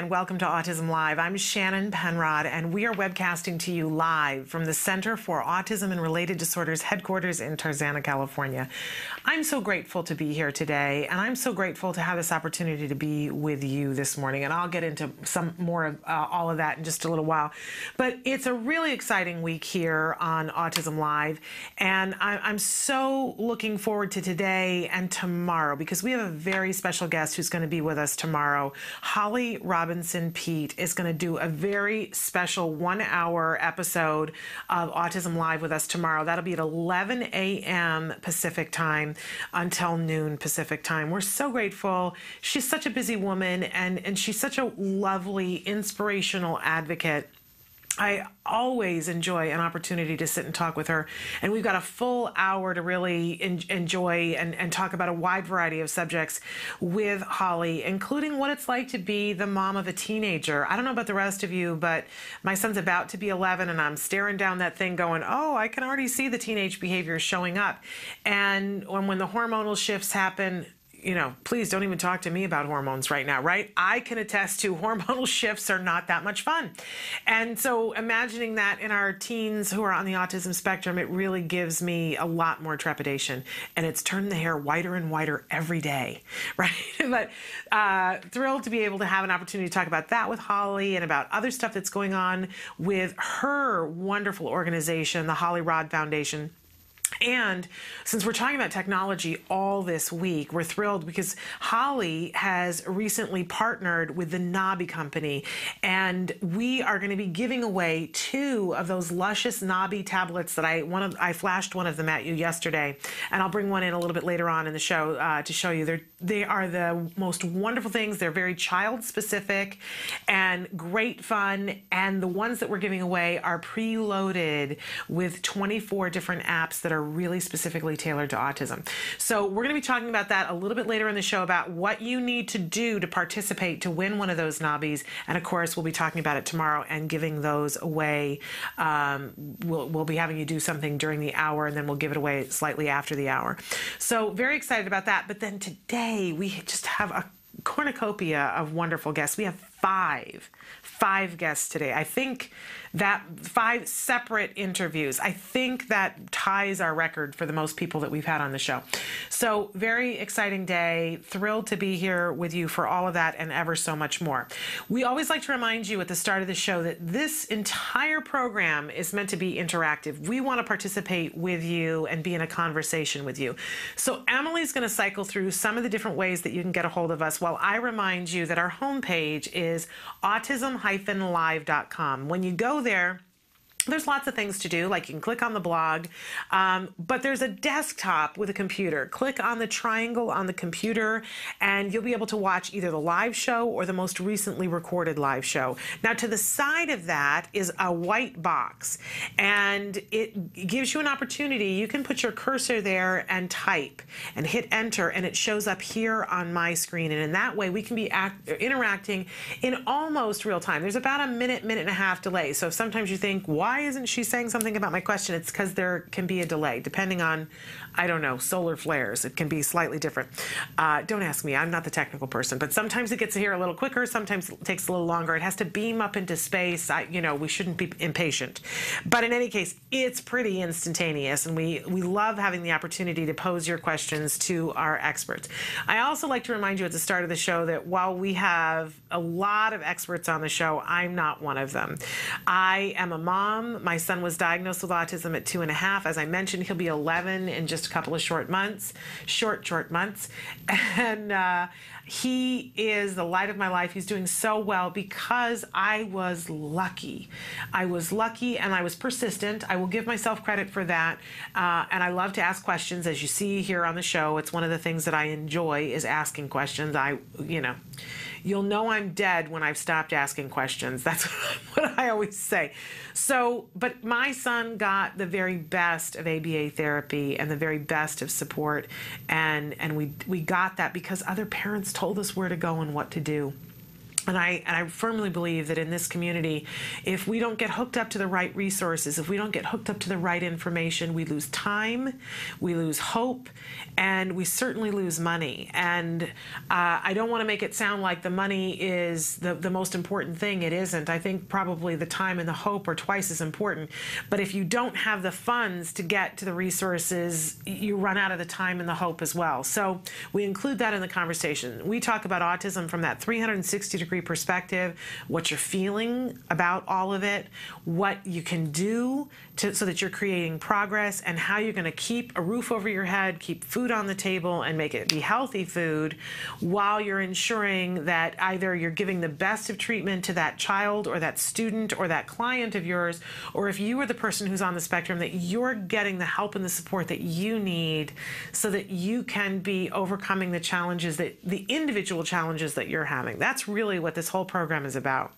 And welcome to Autism Live. I'm Shannon Penrod and we are webcasting to you live from the Center for Autism and Related Disorders headquarters in Tarzana, California. I'm so grateful to be here today and I'm so grateful to have this opportunity to be with you this morning and I'll get into some more of uh, all of that in just a little while. But it's a really exciting week here on Autism Live and I, am so looking forward to today and tomorrow because we have a very special guest who's going to be with us tomorrow. Holly Robinson Peete is going to do a very special one hour episode of Autism Live with us tomorrow. That'll be at 11 a.m. Pacific time until noon Pacific time. We're so grateful. She's such a busy woman and, and she's such a lovely, inspirational advocate I always enjoy an opportunity to sit and talk with her. And we've got a full hour to really en- enjoy and, and talk about a wide variety of subjects with Holly, including what it's like to be the mom of a teenager. I don't know about the rest of you, but my son's about to be 11 and I'm staring down that thing going, oh, I can already see the teenage behavior showing up. And when, when the hormonal shifts happen, you know, please don't even talk to me about hormones right now, right? I can attest to hormonal shifts are not that much fun. And so imagining that in our teens who are on the autism spectrum, it really gives me a lot more trepidation. And it's turned the hair whiter and whiter every day, right? but uh, thrilled to be able to have an opportunity to talk about that with Holly and about other stuff that's going on with her wonderful organization, the HollyRod Foundation. And since we're talking about technology all this week, we're thrilled because Holly has recently partnered with the Nabi Company, and we are going to be giving away two of those luscious Nabi tablets that I one of I flashed one of them at you yesterday, and I'll bring one in a little bit later on in the show uh, to show you. They're they are the most wonderful things. They're very child specific and great fun, and the ones that we're giving away are preloaded with 24 different apps that are really specifically tailored to autism. So we're going to be talking about that a little bit later in the show about what you need to do to participate to win one of those Nabis. And of course, we'll be talking about it tomorrow and giving those away. Um, we'll, we'll be having you do something during the hour and then we'll give it away slightly after the hour. So very excited about that. But then today we just have a cornucopia of wonderful guests. We have five, five guests today. I think that five separate interviews. I think that ties our record for the most people that we've had on the show. So, very exciting day. Thrilled to be here with you for all of that and ever so much more. We always like to remind you at the start of the show that this entire program is meant to be interactive. We want to participate with you and be in a conversation with you. So, Emily's going to cycle through some of the different ways that you can get a hold of us while I remind you that our homepage is autism-live.com. When you go there, there's lots of things to do, like you can click on the blog, um, but there's a desktop with a computer. Click on the triangle on the computer, and you'll be able to watch either the live show or the most recently recorded live show. Now, to the side of that is a white box, and it gives you an opportunity. You can put your cursor there and type and hit enter, and it shows up here on my screen. And in that way, we can be act- interacting in almost real time. There's about a minute, minute and a half delay. So sometimes you think, why? Why isn't she saying something about my question? It's because there can be a delay depending on I don't know, solar flares. It can be slightly different. Uh, don't ask me, I'm not the technical person, but sometimes it gets here a little quicker, sometimes it takes a little longer. It has to beam up into space. I, you know, we shouldn't be impatient. But in any case, it's pretty instantaneous, and we, we love having the opportunity to pose your questions to our experts. I also like to remind you at the start of the show that while we have a lot of experts on the show, I'm not one of them. I am a mom. My son was diagnosed with autism at two and a half. As I mentioned, he'll be 11 in just couple of short months, short, short months. And uh, he is the light of my life. He's doing so well because I was lucky. I was lucky and I was persistent. I will give myself credit for that. Uh, and I love to ask questions, as you see here on the show. It's one of the things that I enjoy is asking questions. I, you know, You'll know I'm dead when I've stopped asking questions. That's what I always say. So, but my son got the very best of ABA therapy and the very best of support, and and we we got that because other parents told us where to go and what to do. And I, and I firmly believe that in this community, if we don't get hooked up to the right resources, if we don't get hooked up to the right information, we lose time, we lose hope, and we certainly lose money. And uh, I don't want to make it sound like the money is the, the most important thing. It isn't. I think probably the time and the hope are twice as important. But if you don't have the funds to get to the resources, you run out of the time and the hope as well. So we include that in the conversation. We talk about autism from that 360 degree perspective, what you're feeling about all of it, what you can do to, so that you're creating progress, and how you're going to keep a roof over your head, keep food on the table, and make it be healthy food while you're ensuring that either you're giving the best of treatment to that child or that student or that client of yours, or if you are the person who's on the spectrum, that you're getting the help and the support that you need so that you can be overcoming the challenges that the individual challenges that you're having. That's really what this whole program is about.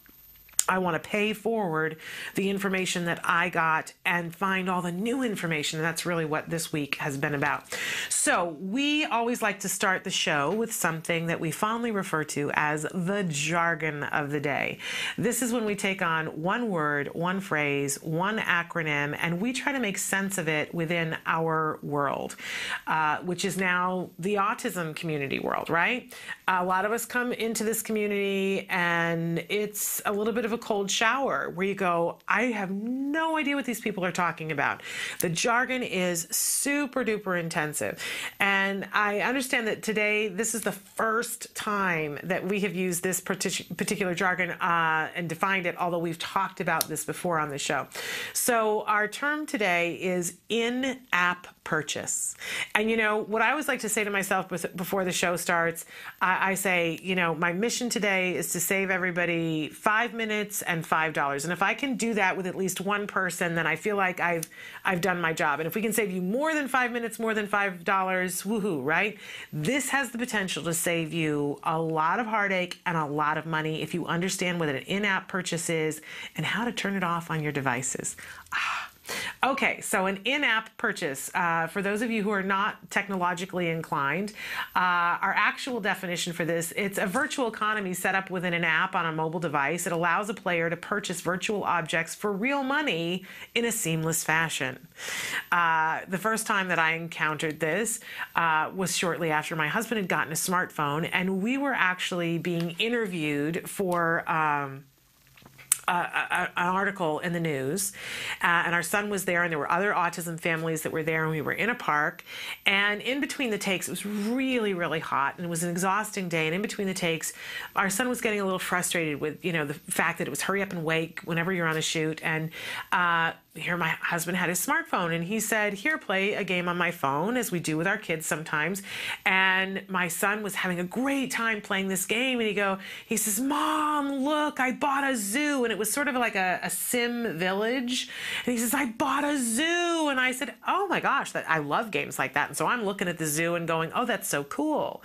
I want to pay forward the information that I got and find all the new information. And that's really what this week has been about. So, we always like to start the show with something that we fondly refer to as the jargon of the day. This is when we take on one word, one phrase, one acronym, and we try to make sense of it within our world, uh, which is now the autism community world, right? A lot of us come into this community and it's a little bit of a cold shower where you go, I have no idea what these people are talking about. The jargon is super duper intensive. And I understand that today, this is the first time that we have used this particular jargon uh, and defined it, although we've talked about this before on the show. So, our term today is in app purchase. And you know, what I always like to say to myself before the show starts, I, I say, you know, my mission today is to save everybody five minutes and five dollars. And if I can do that with at least one person, then I feel like I've I've done my job. And if we can save you more than five minutes, more than five dollars, woohoo, right? This has the potential to save you a lot of heartache and a lot of money if you understand what an in-app purchase is and how to turn it off on your devices. Ah. Okay, so an in app purchase, uh, for those of you who are not technologically inclined, uh, our actual definition for this it's a virtual economy set up within an app on a mobile device. It allows a player to purchase virtual objects for real money in a seamless fashion. Uh, the first time that I encountered this uh, was shortly after my husband had gotten a smartphone, and we were actually being interviewed for. Um, an article in the news, uh, and our son was there, and there were other autism families that were there, and we were in a park. And in between the takes, it was really, really hot, and it was an exhausting day. And in between the takes, our son was getting a little frustrated with, you know, the fact that it was hurry up and wake whenever you're on a shoot. And uh, here my husband had his smartphone and he said here play a game on my phone as we do with our kids sometimes. And my son was having a great time playing this game and he go he says mom look i bought a zoo. And it was sort of like a, a sim village. And he says i bought a zoo. And i said oh my gosh that i love games like that. And so i'm looking at the zoo and going oh that's so cool.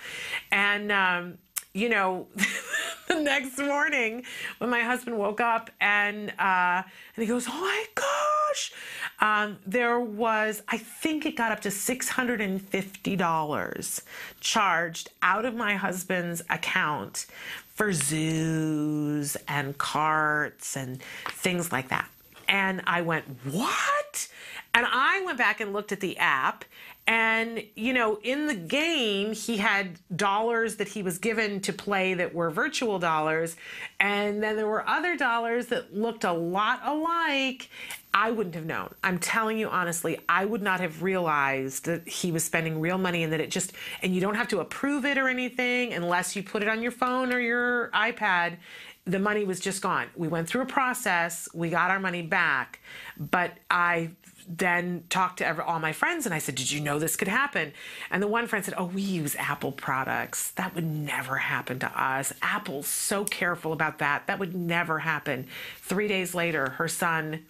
And um, you know, the next morning when my husband woke up and uh, and he goes, "Oh my gosh!" Um, there was, I think it got up to six hundred and fifty dollars charged out of my husband's account for zoos and carts and things like that. And I went, "What?" And I went back and looked at the app and, you know, in the game, he had dollars that he was given to play that were virtual dollars. And then there were other dollars that looked a lot alike. I wouldn't have known. I'm telling you honestly, I would not have realized that he was spending real money and that it just, and you don't have to approve it or anything unless you put it on your phone or your iPad the money was just gone. We went through a process, we got our money back, but I then talked to every, all my friends and I said, Did you know this could happen? And the one friend said, Oh, we use Apple products. That would never happen to us. Apple's so careful about that. That would never happen. Three days later, her son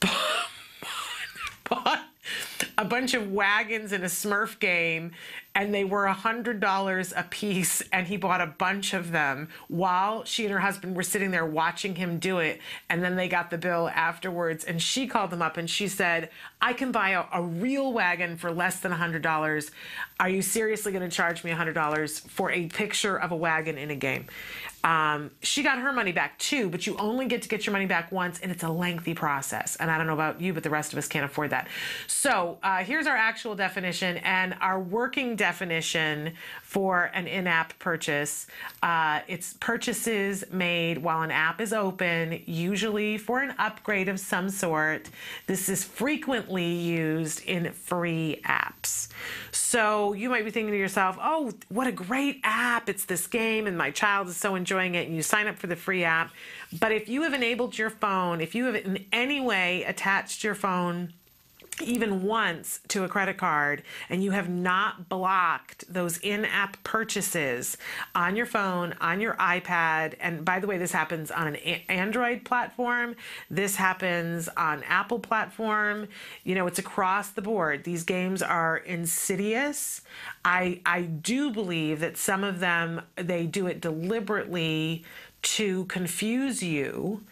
bought a bunch of wagons in a Smurf game and they were a hundred dollars a piece and he bought a bunch of them while she and her husband were sitting there watching him do it and then they got the bill afterwards and she called them up and she said i can buy a, a real wagon for less than a hundred dollars are you seriously going to charge me a hundred dollars for a picture of a wagon in a game um, she got her money back too, but you only get to get your money back once, and it's a lengthy process. And I don't know about you, but the rest of us can't afford that. So uh, here's our actual definition and our working definition for an in app purchase. Uh, it's purchases made while an app is open, usually for an upgrade of some sort. This is frequently used in free apps. So you might be thinking to yourself, oh, what a great app! It's this game, and my child is so enjoying enjoying it and you sign up for the free app. But if you have enabled your phone, if you have in any way attached your phone even once to a credit card and you have not blocked those in app purchases on your phone, on your iPad, and by the way, this happens on an Android platform, this happens on Apple platform, you know, it's across the board. These games are insidious. I, I do believe that some of them, they do it deliberately to confuse you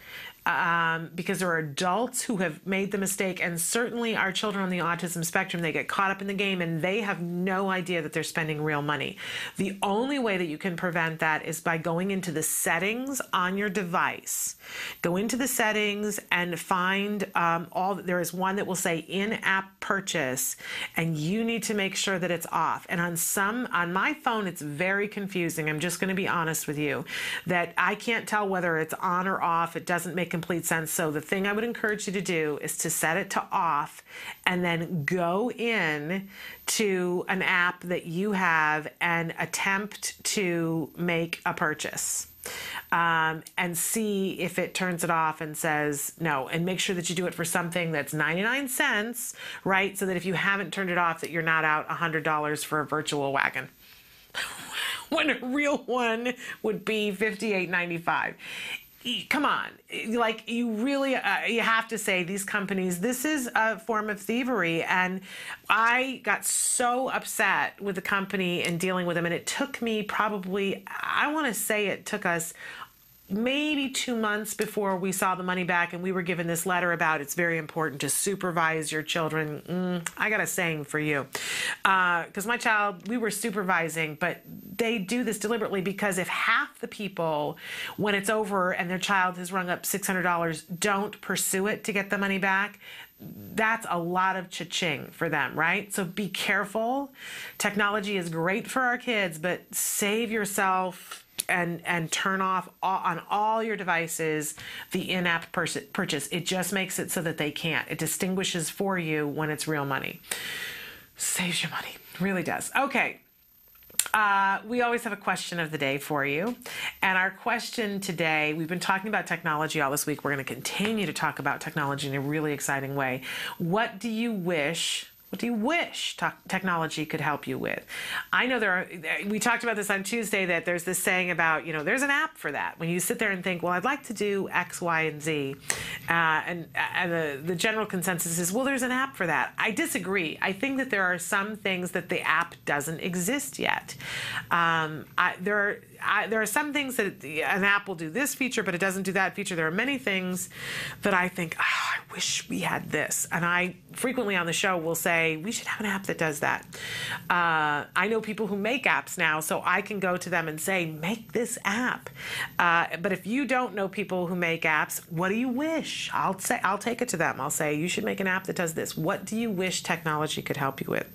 um, because there are adults who have made the mistake, and certainly our children on the autism spectrum, they get caught up in the game and they have no idea that they're spending real money. The only way that you can prevent that is by going into the settings on your device. Go into the settings and find um, all. There is one that will say in-app purchase, and you need to make sure that it's off. And on some, on my phone, it's very confusing. I'm just going to be honest with you that I can't tell whether it's on or off. It doesn't make complete sense. So the thing I would encourage you to do is to set it to off and then go in to an app that you have and attempt to make a purchase. Um, and see if it turns it off and says no and make sure that you do it for something that's 99 cents right so that if you haven't turned it off that you're not out $100 for a virtual wagon when a real one would be 58.95 come on. Like you really uh, you have to say these companies this is a form of thievery. And i got so upset with the company and dealing with them. And it took me probably i want to say it took us maybe two months before we saw the money back and we were given this letter about it's very important to supervise your children. Mm, i got a saying for you. Because uh, my child we were supervising but they do this deliberately because if half the people when it's over and their child has rung up $600 don't pursue it to get the money back that's a lot of cha-ching for them, right? So be careful. Technology is great for our kids, but save yourself and and turn off all, on all your devices the in-app purchase. It just makes it so that they can't. It distinguishes for you when it's real money. Saves your money. Really does. Okay. Uh, we always have a question of the day for you. And our question today, we've been talking about technology all this week. We're going to continue to talk about technology in a really exciting way. What do you wish what do you wish technology could help you with? I know there are, we talked about this on Tuesday that there's this saying about, you know, there's an app for that. When you sit there and think, well, I'd like to do X, Y, and Z. Uh, and and the, the general consensus is, well, there's an app for that. I disagree. I think that there are some things that the app doesn't exist yet. Um, I, there are I, there are some things that an app will do this feature, but it doesn't do that feature. There are many things that I think, oh, I wish we had this. And I frequently on the show will say, we should have an app that does that. Uh, I know people who make apps now, so I can go to them and say, make this app. Uh, but if you don't know people who make apps, what do you wish? I'll say, I'll take it to them. I'll say, you should make an app that does this. What do you wish technology could help you with?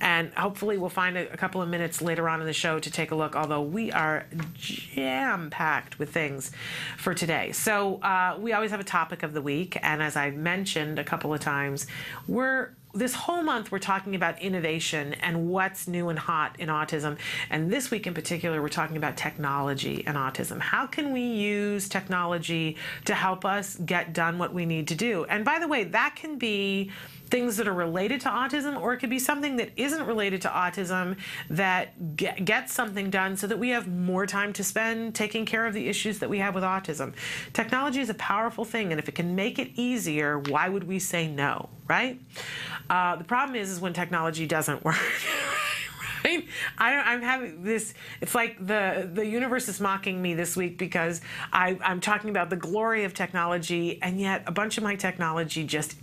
And hopefully we'll find a, a couple of minutes later on in the show to take a look, although we are jam packed with things for today. So uh, we always have a topic of the week. And as I mentioned a couple of times, we're this whole month we're talking about innovation and what's new and hot in autism and this week in particular we're talking about technology and autism how can we use technology to help us get done what we need to do and by the way that can be things that are related to autism, or it could be something that isn't related to autism that get, gets something done so that we have more time to spend taking care of the issues that we have with autism. Technology is a powerful thing, and if it can make it easier, why would we say no, right? Uh, the problem is, is when technology doesn't work. I, am having this. It's like the the universe is mocking me this week because I, I'm talking about the glory of technology, and yet a bunch of my technology just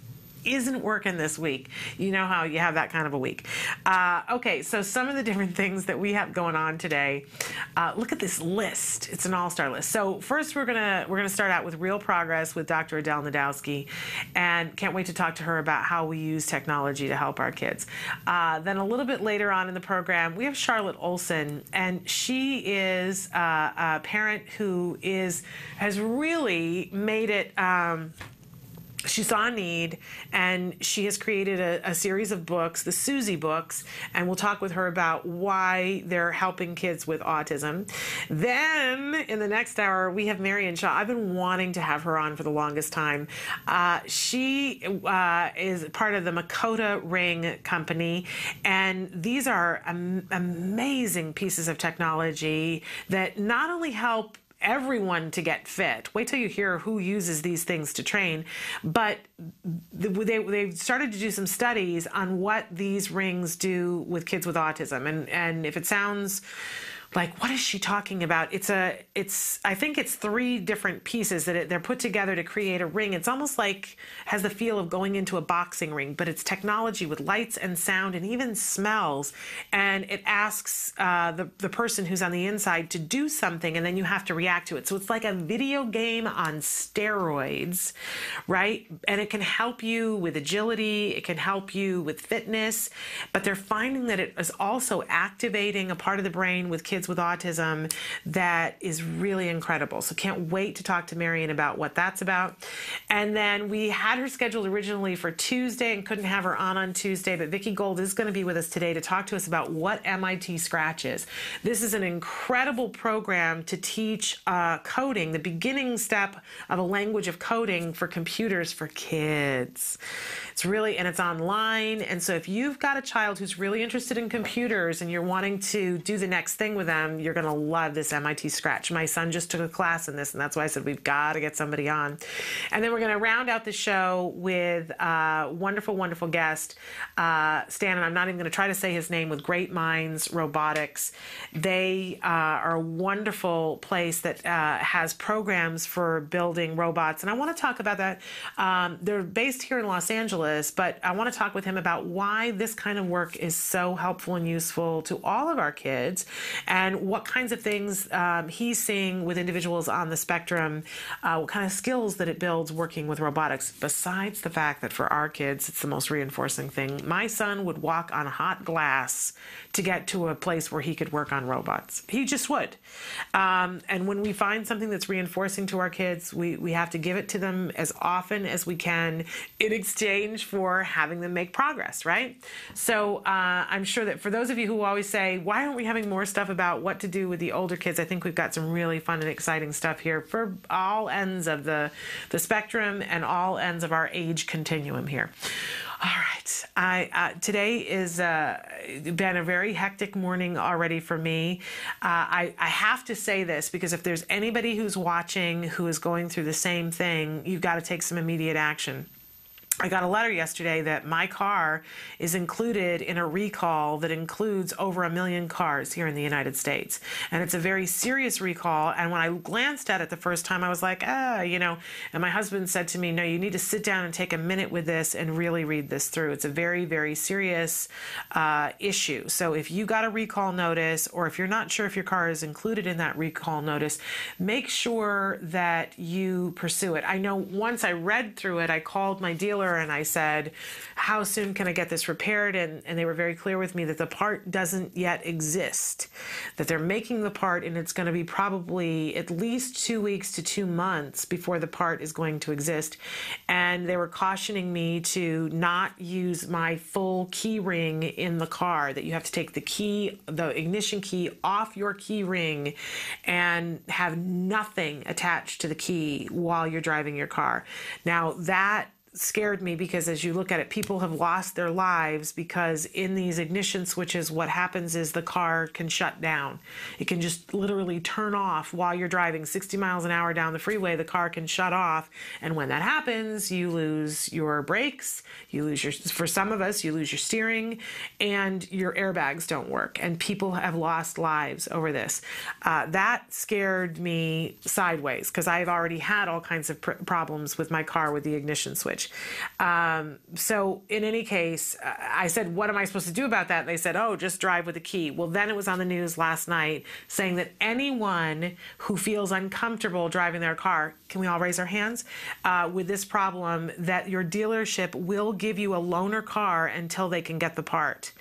isn't working this week. You know how you have that kind of a week. Uh, okay, so some of the different things that we have going on today. Uh, look at this list. It's an all-star list. So first, we're gonna we're gonna start out with real progress with Dr. Adel Najdowski, and can't wait to talk to her about how we use technology to help our kids. Uh, then a little bit later on in the program, we have Charlotte Olson, and she is uh, a parent who is has really made it. Um, she saw a need and she has created a, a, series of books, the Susie books, and we'll talk with her about why they're helping kids with autism. Then in the next hour, we have Marion Shaw. I've been wanting to have her on for the longest time. Uh, she uh, is part of the Makoto Ring Company, and these are am- amazing pieces of technology that not only help everyone to get fit. Wait till you hear who uses these things to train. But they, they started to do some studies on what these rings do with kids with autism. And, and if it sounds like what is she talking about? It's a it's i think it's three different pieces that it, they're put together to create a ring. It's almost like has the feel of going into a boxing ring but it's technology with lights and sound and even smells. And it asks uh, the, the person who's on the inside to do something and then you have to react to it. So it's like a video game on steroids right? And it can help you with agility. It can help you with fitness. But they're finding that it is also activating a part of the brain with kids kids with autism that is really incredible. So can't wait to talk to Marion about what that's about. And then we had her scheduled originally for Tuesday and couldn't have her on on Tuesday, but Vicki Gold is going to be with us today to talk to us about what MIT Scratch is. This is an incredible program to teach uh, coding, the beginning step of a language of coding for computers for kids. It's really, and it's online. And so if you've got a child who's really interested in computers and you're wanting to do the next thing with them, you're going to love this MIT Scratch. My son just took a class in this, and that's why I said we've got to get somebody on. And then we're going to round out the show with a wonderful, wonderful guest, uh, Stan, and I'm not even going to try to say his name, with Great Minds Robotics. They uh, are a wonderful place that uh, has programs for building robots. And I want to talk about that. Um, they're based here in Los Angeles but I want to talk with him about why this kind of work is so helpful and useful to all of our kids and what kinds of things um, he's seeing with individuals on the spectrum, uh, what kind of skills that it builds working with robotics, besides the fact that for our kids, it's the most reinforcing thing. My son would walk on hot glass to get to a place where he could work on robots. He just would. Um, and when we find something that's reinforcing to our kids, we, we have to give it to them as often as we can in exchange for having them make progress, right? So uh, I'm sure that for those of you who always say, why aren't we having more stuff about what to do with the older kids? I think we've got some really fun and exciting stuff here for all ends of the, the spectrum and all ends of our age continuum here. All right. I uh, today is uh, been a very hectic morning already for me. Uh, I, I have to say this because if there's anybody who's watching who is going through the same thing, you've got to take some immediate action. I got a letter yesterday that my car is included in a recall that includes over a million cars here in the United States. And it's a very serious recall. And when I glanced at it the first time, I was like, ah, you know, and my husband said to me, no, you need to sit down and take a minute with this and really read this through. It's a very, very serious uh, issue. So if you got a recall notice, or if you're not sure if your car is included in that recall notice, make sure that you pursue it. I know once I read through it, I called my dealer and I said, How soon can I get this repaired? And, and they were very clear with me that the part doesn't yet exist, that they're making the part and it's going to be probably at least two weeks to two months before the part is going to exist. And they were cautioning me to not use my full key ring in the car, that you have to take the key, the ignition key off your key ring and have nothing attached to the key while you're driving your car. Now, that scared me because as you look at it, people have lost their lives because in these ignition switches, what happens is the car can shut down. It can just literally turn off while you're driving 60 miles an hour down the freeway. The car can shut off. And when that happens, you lose your brakes, you lose your, for some of us, you lose your steering, and your airbags don't work. And people have lost lives over this. Uh, that scared me sideways because I've already had all kinds of pr- problems with my car with the ignition switch. Um, so, in any case, I said, What am I supposed to do about that? And they said, Oh, just drive with a key. Well, then it was on the news last night saying that anyone who feels uncomfortable driving their car, can we all raise our hands, uh, with this problem, that your dealership will give you a loaner car until they can get the part.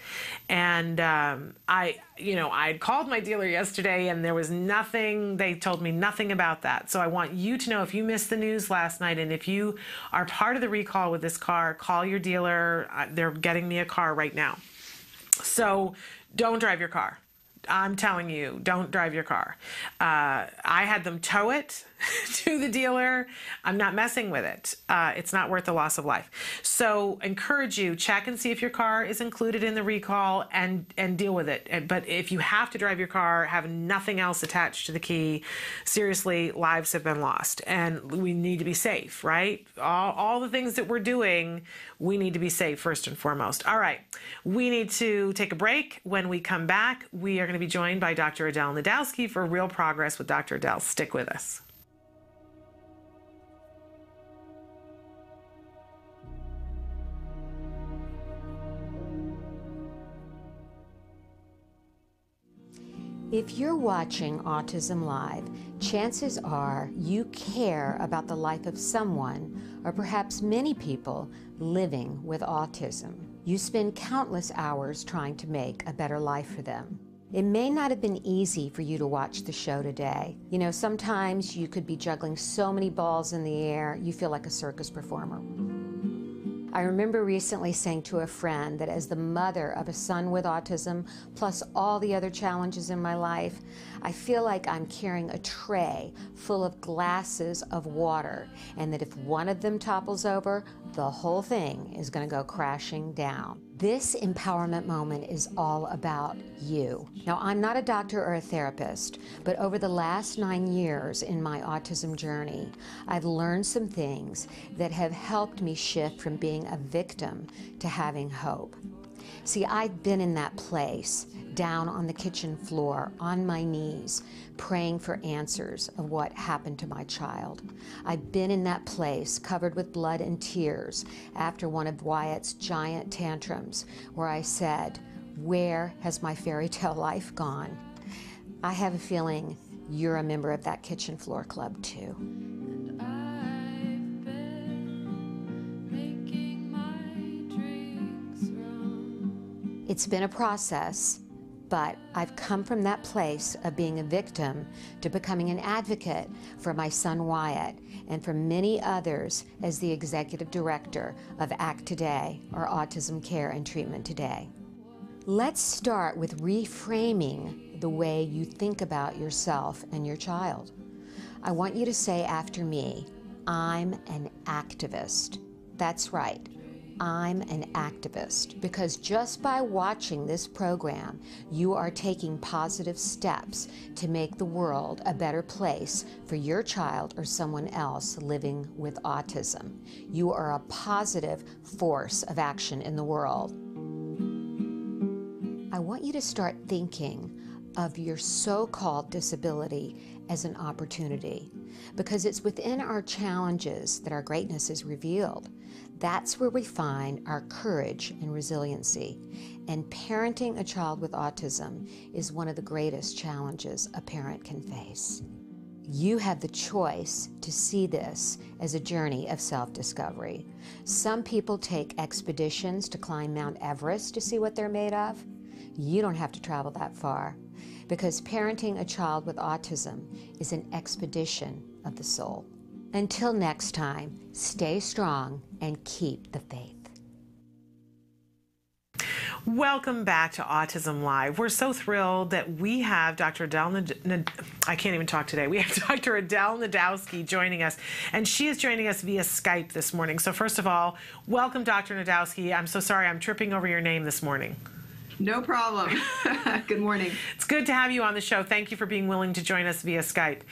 And um, I, you know, I had called my dealer yesterday and there was nothing, they told me nothing about that. So I want you to know if you missed the news last night and if you are part of the recall with this car, call your dealer. Uh, they're getting me a car right now. So don't drive your car. I'm telling you, don't drive your car. Uh, I had them tow it to the dealer. I'm not messing with it. Uh, it's not worth the loss of life. So encourage you check and see if your car is included in the recall and and deal with it. But if you have to drive your car, have nothing else attached to the key, seriously, lives have been lost, and we need to be safe. Right? All all the things that we're doing, we need to be safe first and foremost. All right, we need to take a break. When we come back, we are going to be joined by Dr. Adel Najdowski for Real Progress with Dr. Adele. Stick with us. If you're watching Autism Live, chances are you care about the life of someone, or perhaps many people, living with autism. You spend countless hours trying to make a better life for them. It may not have been easy for you to watch the show today. You know, sometimes you could be juggling so many balls in the air, you feel like a circus performer. I remember recently saying to a friend that as the mother of a son with autism, plus all the other challenges in my life, I feel like I'm carrying a tray full of glasses of water, and that if one of them topples over, the whole thing is going to go crashing down. This empowerment moment is all about you. Now, I'm not a doctor or a therapist, but over the last nine years in my autism journey, I've learned some things that have helped me shift from being a victim to having hope. See, I've been in that place, down on the kitchen floor, on my knees, praying for answers of what happened to my child. I've been in that place, covered with blood and tears, after one of Wyatt's giant tantrums, where I said, Where has my fairy tale life gone? I have a feeling you're a member of that kitchen floor club too. It's been a process, but I've come from that place of being a victim to becoming an advocate for my son Wyatt and for many others as the executive director of ACT Today, or Autism Care and Treatment Today. Let's start with reframing the way you think about yourself and your child. I want you to say after me, I'm an activist. That's right. I'm an activist because just by watching this program, you are taking positive steps to make the world a better place for your child or someone else living with autism. You are a positive force of action in the world. I want you to start thinking of your so called disability as an opportunity because it's within our challenges that our greatness is revealed. That's where we find our courage and resiliency. And parenting a child with autism is one of the greatest challenges a parent can face. You have the choice to see this as a journey of self discovery. Some people take expeditions to climb Mount Everest to see what they're made of. You don't have to travel that far because parenting a child with autism is an expedition of the soul. Until next time, stay strong and keep the faith. Welcome back to Autism Live. We're so thrilled that we have Dr. Adele, Nad- I can't even talk today. We have Dr. Adel Najdowski joining us, and she is joining us via Skype this morning. So, first of all, welcome, Dr. Najdowski. I'm so sorry I'm tripping over your name this morning. No problem. good morning. It's good to have you on the show. Thank you for being willing to join us via Skype.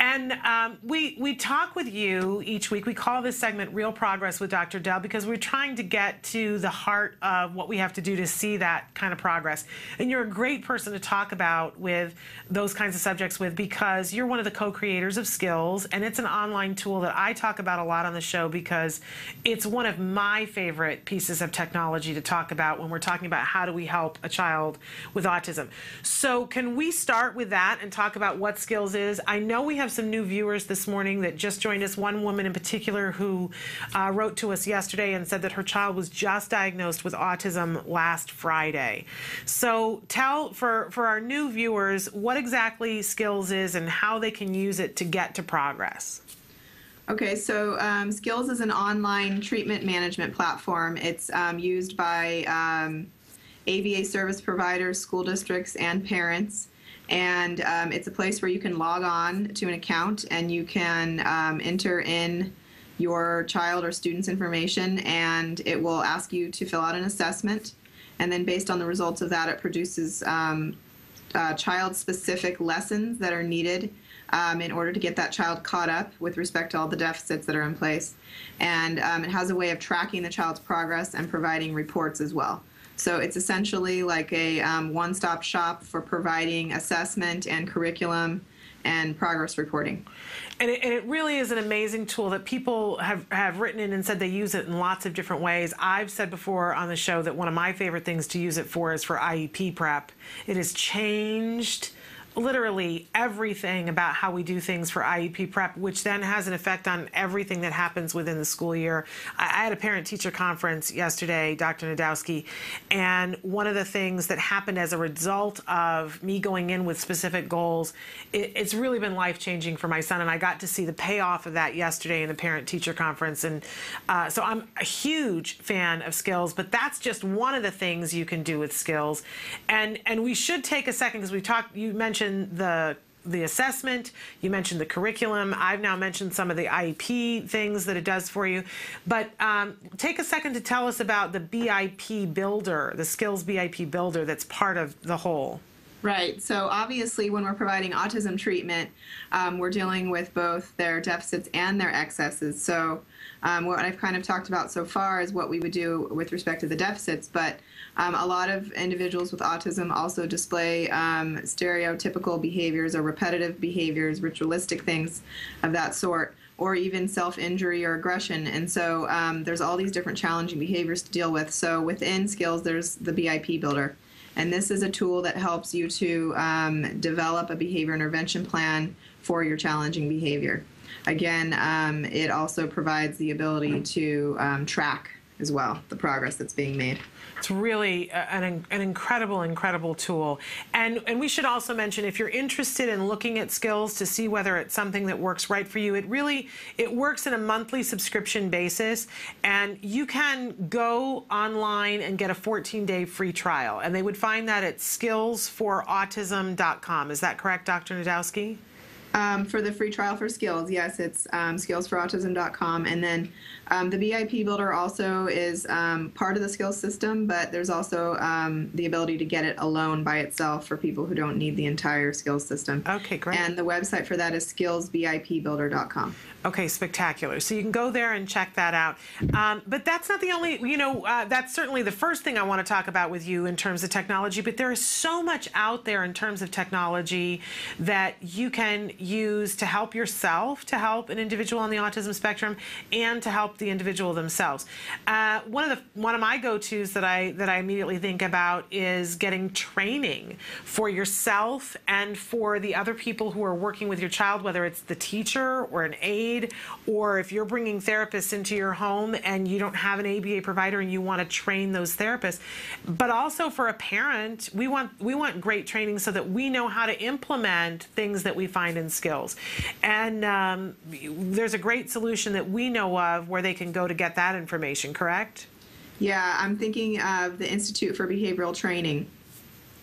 And um, we we talk with you each week. We call this segment "Real Progress" with Dr. Dell because we're trying to get to the heart of what we have to do to see that kind of progress. And you're a great person to talk about with those kinds of subjects with because you're one of the co-creators of Skills, and it's an online tool that I talk about a lot on the show because it's one of my favorite pieces of technology to talk about when we're talking about how do we help help a child with autism. So, can we start with that and talk about what skills is? I know we have some new viewers this morning that just joined us. One woman in particular who uh, wrote to us yesterday and said that her child was just diagnosed with autism last Friday. So, tell for for our new viewers what exactly skills is and how they can use it to get to progress. Okay, so um, Skills is an online treatment management platform. It's um, used by um, ABA service providers, school districts, and parents. And um, it's a place where you can log on to an account and you can um, enter in your child or student's information, and it will ask you to fill out an assessment. And then, based on the results of that, it produces um, uh, child specific lessons that are needed um, in order to get that child caught up with respect to all the deficits that are in place. And um, it has a way of tracking the child's progress and providing reports as well. So it's essentially like a um, one stop shop for providing assessment and curriculum and progress reporting. And it, and it, really is an amazing tool that people have, have written in and said they use it in lots of different ways. I've said before on the show that one of my favorite things to use it for is for IEP prep. It has changed literally everything about how we do things for IEP prep, which then has an effect on everything that happens within the school year. I, had a parent teacher conference yesterday, Dr. Najdowski, and one of the things that happened as a result of me going in with specific goals, it, it's really been life changing for my son, and I got to see the payoff of that yesterday in the parent teacher conference. And uh, so I'm a huge fan of skills, but that's just one of the things you can do with skills. And and we should take a second because we talked. You mentioned mentioned the the assessment, you mentioned the curriculum. I've now mentioned some of the IEP things that it does for you. But um, take a second to tell us about the BIP builder, the skills BIP builder that's part of the whole. Right. So obviously, when we're providing autism treatment, um, we're dealing with both their deficits and their excesses. So um, what I've kind of talked about so far is what we would do with respect to the deficits, but um, a lot of individuals with autism also display um, stereotypical behaviors or repetitive behaviors, ritualistic things of that sort, or even self injury or aggression. And so um, there's all these different challenging behaviors to deal with. So within skills, there's the BIP builder. And this is a tool that helps you to um, develop a behavior intervention plan for your challenging behavior. Again, um, it also provides the ability to um, track as well the progress that's being made. It's really an, an incredible, incredible tool. And, and we should also mention if you're interested in looking at skills to see whether it's something that works right for you, it really it works in a monthly subscription basis. And you can go online and get a 14-day free trial. And they would find that at skillsforautism.com. Is that correct, Dr. Najdowski? Um, for the free trial for skills, yes, it's um, skillsforautism.com. And then um, the BIP Builder also is um, part of the skills system, but there's also um, the ability to get it alone by itself for people who don't need the entire skills system. Okay, great. And the website for that is skillsbipbuilder.com. Okay, spectacular. So you can go there and check that out. Um, but that's not the only, you know, uh, that's certainly the first thing I want to talk about with you in terms of technology. But there is so much out there in terms of technology that you can use to help yourself, to help an individual on the autism spectrum, and to help the individual themselves. Uh, one of the one of my go-tos that I that I immediately think about is getting training for yourself and for the other people who are working with your child, whether it's the teacher or an aide, or if you're bringing therapists into your home and you don't have an ABA provider and you want to train those therapists. But also for a parent, we want we want great training so that we know how to implement things that we find in skills. And um, there's a great solution that we know of where they can go to get that information. Correct? Yeah, I'm thinking of the Institute for Behavioral Training.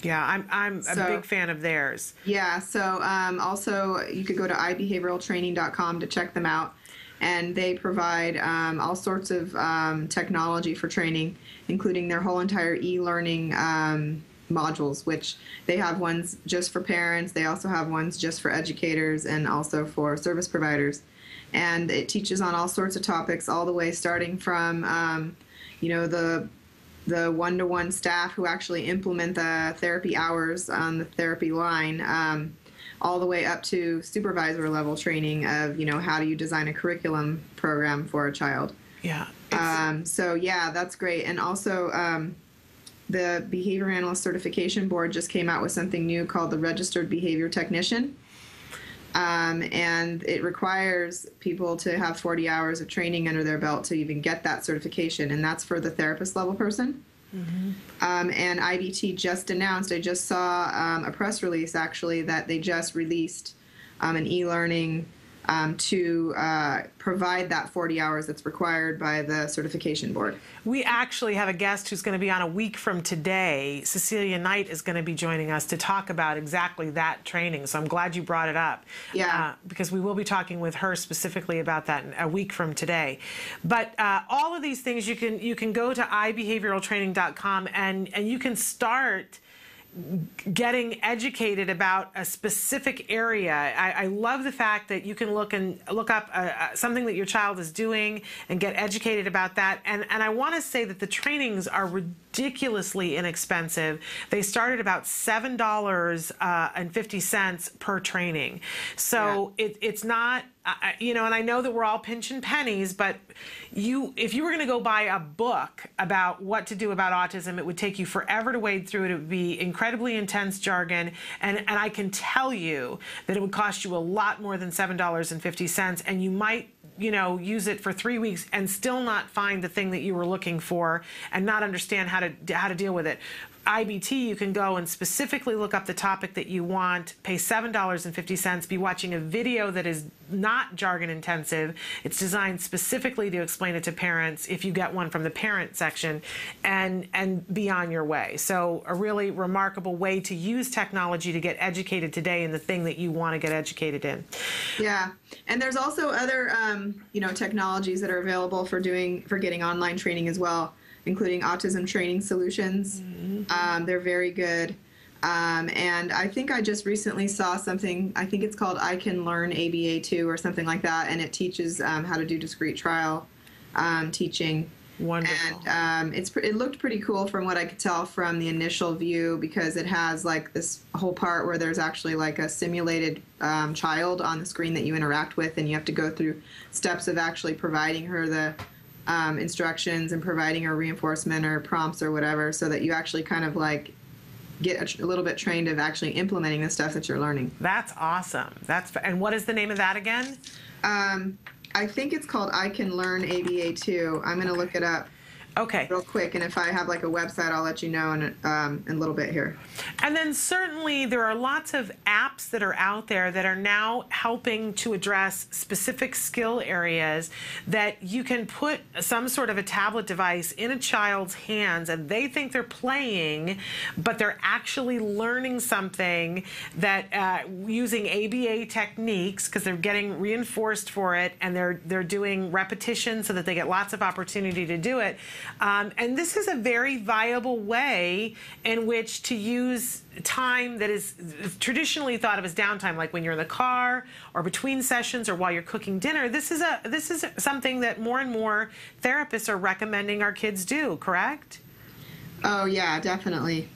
Yeah, I'm I'm a So- big fan of theirs. Yeah, so um, also you could go to ibehavioraltraining.com to check them out. And they provide um, all sorts of um, technology for training, including their whole entire e learning um, modules, which they have ones just for parents, they also have ones just for educators, and also for service providers. And it teaches on all sorts of topics, all the way starting from, um, you know, the the one-to-one staff who actually implement the therapy hours on the therapy line um, all the way up to supervisor level training of you know how do you design a curriculum program for a child Yeah. um, so yeah that's great and also um, the behavior analyst certification board just came out with something new called the registered behavior technician um, and it requires people to have 40 hours of training under their belt to even get that certification and that's for the therapist level person. Um, and IBT just announced, I just saw um, a press release actually that they just released um, an e learning um, to uh, provide that 40 hours that's required by the certification board. We actually have a guest who's going to be on a week from today. Cecilia Knight is going to be joining us to talk about exactly that training. So I'm glad you brought it up. Yeah. Uh, because we will be talking with her specifically about that a week from today. But uh, all of these things you can you can go to ibehavioraltraining.com and and you can start getting educated about a specific area. I, I love the fact that you can look and look up uh, uh, something that your child is doing and get educated about that. And and I want to say that the trainings are ridiculously inexpensive. They started about seven dollars uh, and fifty cents per training. So it, it's not. I- you know, and I know that we're all pinching pennies, but you, if you were going to go buy a book about what to do about autism, it would take you forever to wade through it. It would be incredibly intense jargon, and and I can tell you that it would cost you a lot more than seven dollars and fifty cents, and you might you know use it for three weeks and still not find the thing that you were looking for and not understand how to how to deal with it IBT, you can go and specifically look up the topic that you want, pay $7.50, be watching a video that is not jargon intensive. It's designed specifically to explain it to parents if you get one from the parent section and and be on your way. So a really remarkable way to use technology to get educated today in the thing that you want to get educated in. Yeah, and there's also other um, you know technologies that are available for doing for getting online training as well, including Autism Training Solutions. Um, they're very good. Um, and I think I just recently saw something. I think it's called I Can Learn ABA two or something like that, and it teaches um, how to do discrete trial um, teaching. Wonderful. And um, it's it looked pretty cool from what I could tell from the initial view because it has like this whole part where there's actually like a simulated um, child on the screen that you interact with, and you have to go through steps of actually providing her the um, instructions and providing her reinforcement or prompts or whatever, so that you actually kind of like get a, a little bit trained of actually implementing the stuff that you're learning. That's awesome. That's and what is the name of that again? Um, I think it's called I Can Learn ABA too. I'm going to look it up. Okay. real quick. And if I have like a website, I'll let you know in, um, in a little bit here. And then certainly there are lots of apps that are out there that are now helping to address specific skill areas that you can put some sort of a tablet device in a child's hands and they think they're playing, but they're actually learning something that uh, using ABA techniques because they're getting reinforced for it and they're they're doing repetition so that they get lots of opportunity to do it. Um, and this is a very viable way in which to use time that is traditionally thought of as downtime, like when you're in the car or between sessions or while you're cooking dinner. This is a this is something that more and more therapists are recommending our kids do. Correct? Oh, yeah, definitely.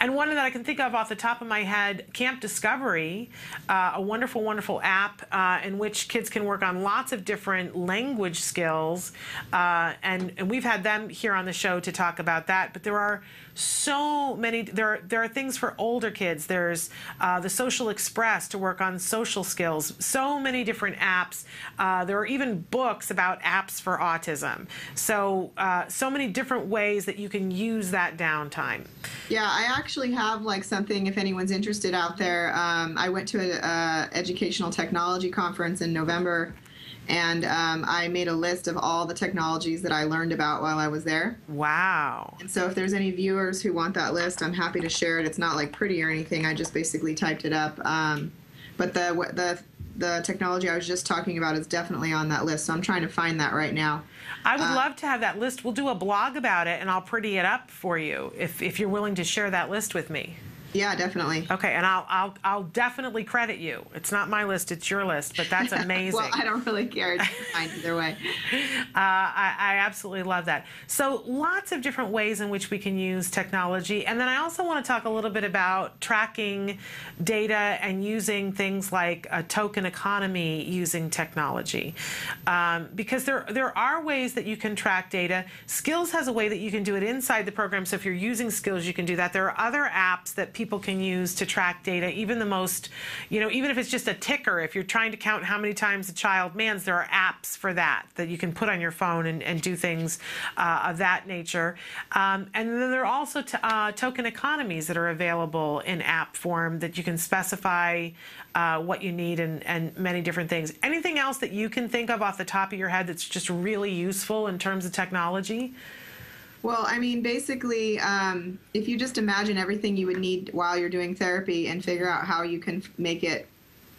And one that I can think of off the top of my head, Camp Discovery, uh, a wonderful, wonderful app uh, in which kids can work on lots of different language skills. Uh, and, and we've had them here on the show to talk about that. But there are so many, there are, there are things for older kids. There's uh, the Social Express to work on social skills, so many different apps. Uh, there are even books about apps for autism. So, uh, so many different ways that you can use that downtime. Yeah, I actually have like something if anyone's interested out there. Um, I went to an educational technology conference in November, and um, I made a list of all the technologies that I learned about while I was there. Wow. And so, if there's any viewers who want that list, I'm happy to share it. It's not like pretty or anything. I just basically typed it up. Um, but the the the technology I was just talking about is definitely on that list. So I'm trying to find that right now. I would uh, love to have that list. We'll do a blog about it and I'll pretty it up for you if, if you're willing to share that list with me. Yeah, definitely. Okay, and I'll I'll I'll definitely credit you. It's not my list; it's your list. But that's amazing. well, I don't really care. It's fine either way. Uh, I, I absolutely love that. So lots of different ways in which we can use technology, and then I also want to talk a little bit about tracking data and using things like a token economy using technology, um, because there there are ways that you can track data. Skills has a way that you can do it inside the program. So if you're using Skills, you can do that. There are other apps that people people can use to track data, even the most, you know, even if it's just a ticker, if you're trying to count how many times a child mands, there are apps for that that you can put on your phone and, and do things uh, of that nature. Um, and then there are also uh, token economies that are available in app form that you can specify uh, what you need and, and many different things. Anything else that you can think of off the top of your head that's just really useful in terms of technology? Well, I mean, basically, um, if you just imagine everything you would need while you're doing therapy and figure out how you can make it,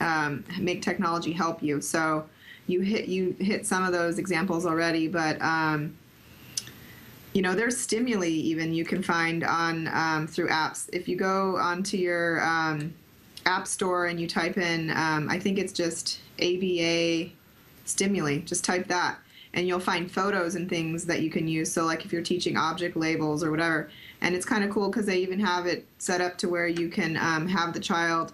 um, make technology help you. So you hit you hit some of those examples already, but um, you know, there's stimuli even you can find on um, through apps. If you go onto your um, app store and you type in, um, I think it's just ABA stimuli. Just type that and you'll find photos and things that you can use. So, like if you're teaching object labels or whatever, and it's kind of cool because they even have it set up to where you can um, have the child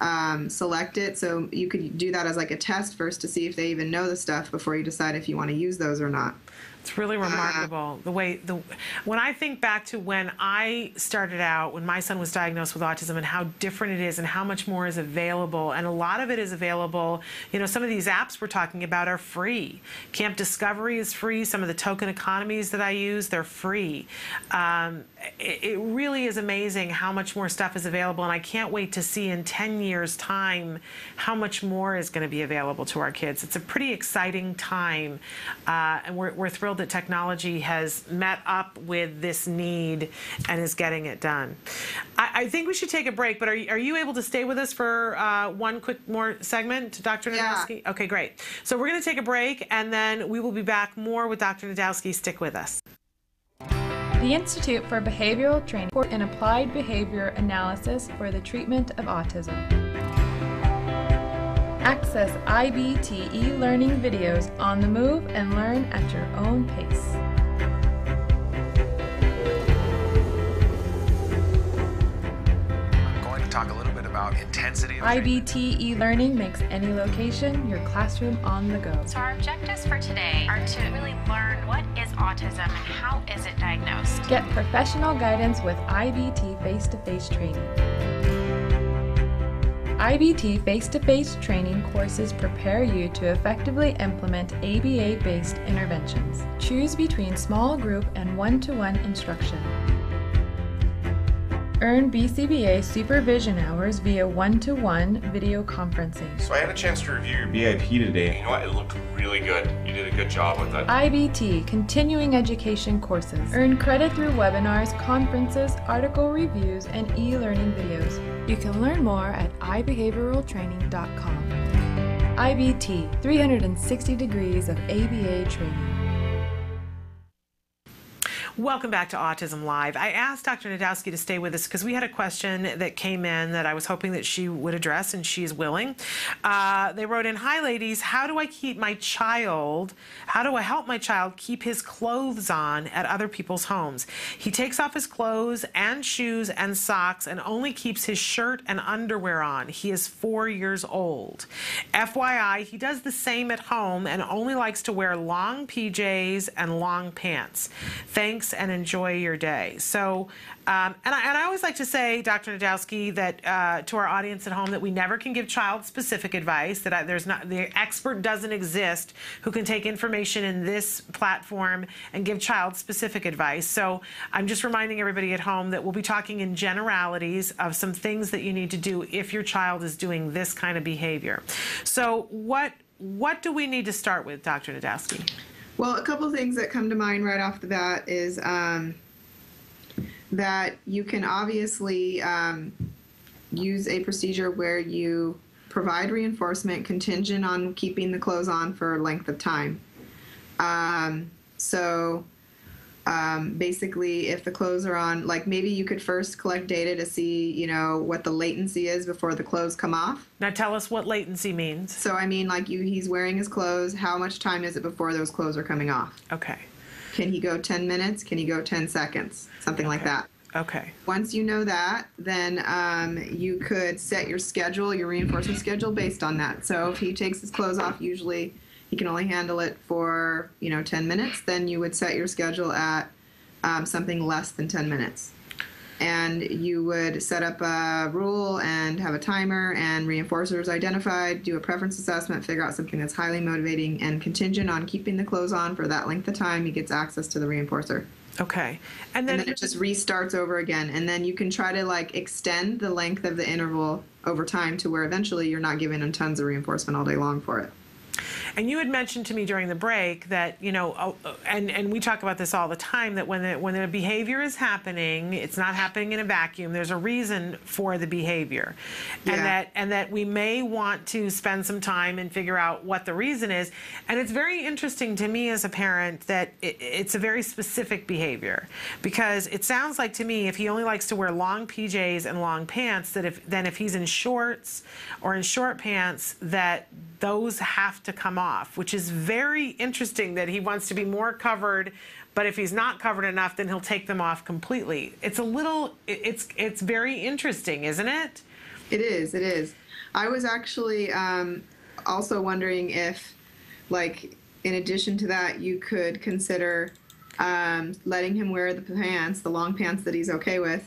um, select it. So you could do that as like a test first to see if they even know the stuff before you decide if you want to use those or not. It's really remarkable the way the when I think back to when I started out when my son was diagnosed with autism and how different it is and how much more is available and a lot of it is available. You know, some of these apps we're talking about are free. Camp Discovery is free. Some of the token economies that I use they're free. Um, it, it really is amazing how much more stuff is available, and I can't wait to see in 10 years' time how much more is going to be available to our kids. It's a pretty exciting time, uh, and we're, we're thrilled thrilled that technology has met up with this need and is getting it done. I, I think we should take a break, but are, are you able to stay with us for uh, one quick more segment, Dr. Najdowski? Yeah. Okay, great. So we're going to take a break, and then we will be back more with Dr. Najdowski. Stick with us. The Institute for Behavioral Training and Applied Behavior Analysis for the Treatment of Autism. Access IBT e-learning videos on the move and learn at your own pace. I'm going to talk a little bit about intensity. IBT e-learning makes any location your classroom on the go. So our objectives for today are to really learn what is autism and how is it diagnosed. Get professional guidance with IBT face-to-face training. IBT face to face training courses prepare you to effectively implement ABA based interventions. Choose between small group and one to one instruction. Earn BCBA supervision hours via one to one video conferencing. So I had a chance to review your BIP today. You know what? It looked really good. You did a good job with it. IBT continuing education courses. Earn credit through webinars, conferences, article reviews, and e learning videos. You can learn more at ibehavioraltraining.com. IBT 360 degrees of ABA training. Welcome back to Autism Live. I asked Dr. Najdowski to stay with us because we had a question that came in that I was hoping that she would address, and she's willing. Uh, they wrote in Hi, ladies. How do I keep my child, how do I help my child keep his clothes on at other people's homes? He takes off his clothes and shoes and socks and only keeps his shirt and underwear on. He is four years old. FYI, he does the same at home and only likes to wear long PJs and long pants. Thanks and enjoy your day. So, um, and, I, and I always like to say, Dr. Najdowski, that uh, to our audience at home, that we never can give child-specific advice. That I, there's not the expert doesn't exist who can take information in this platform and give child-specific advice. So I'm just reminding everybody at home that we'll be talking in generalities of some things that you need to do if your child is doing this kind of behavior. So what what do we need to start with, Dr. Najdowski? Well, a couple things that come to mind right off the bat is um, that you can obviously um, use a procedure where you provide reinforcement contingent on keeping the clothes on for a length of time. Um, so um, basically, if the clothes are on, like maybe you could first collect data to see, you know, what the latency is before the clothes come off. Now tell us what latency means. So I mean, like you, he's wearing his clothes. How much time is it before those clothes are coming off? Okay. Can he go 10 minutes? Can he go 10 seconds? Something like that. Okay. Once you know that, then um, you could set your schedule, your reinforcement schedule based on that. So if he takes his clothes off, usually he can only handle it for you know 10 minutes. Then you would set your schedule at um, something less than 10 minutes, and you would set up a rule and have a timer and reinforcers identified. Do a preference assessment, figure out something that's highly motivating and contingent on keeping the clothes on for that length of time. He gets access to the reinforcer. Okay. And then, and then it just restarts over again and then you can try to like extend the length of the interval over time to where eventually you're not giving them tons of reinforcement all day long for it and you had mentioned to me during the break that you know, oh, oh, and and we talk about this all the time that when the when the behavior is happening, it's not happening in a vacuum. There's a reason for the behavior, Yeah. and that and that we may want to spend some time and figure out what the reason is. And it's very interesting to me as a parent that it, it's a very specific behavior because it sounds like to me if he only likes to wear long PJs and long pants, that if then if he's in shorts or in short pants, that those have to come off, which is very interesting that he wants to be more covered. But if he's not covered enough, then he'll take them off completely. It's a little, it's it's very interesting, isn't it? It is. It is. I was actually um, also wondering if, like, in addition to that, you could consider um, letting him wear the pants, the long pants that he's okay with,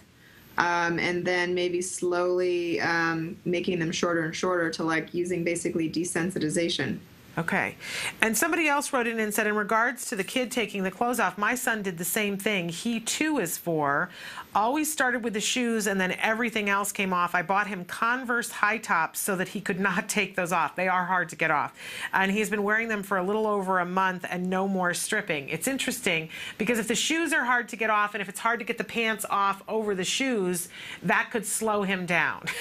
um, and then maybe slowly um, making them shorter and shorter to like using basically desensitization. Okay. And somebody else wrote in and said, in regards to the kid taking the clothes off, my son did the same thing. He too is four. Always started with the shoes and then everything else came off. I bought him Converse high tops so that he could not take those off. They are hard to get off. And he's been wearing them for a little over a month and no more stripping. It's interesting because if the shoes are hard to get off and if it's hard to get the pants off over the shoes, that could slow him down.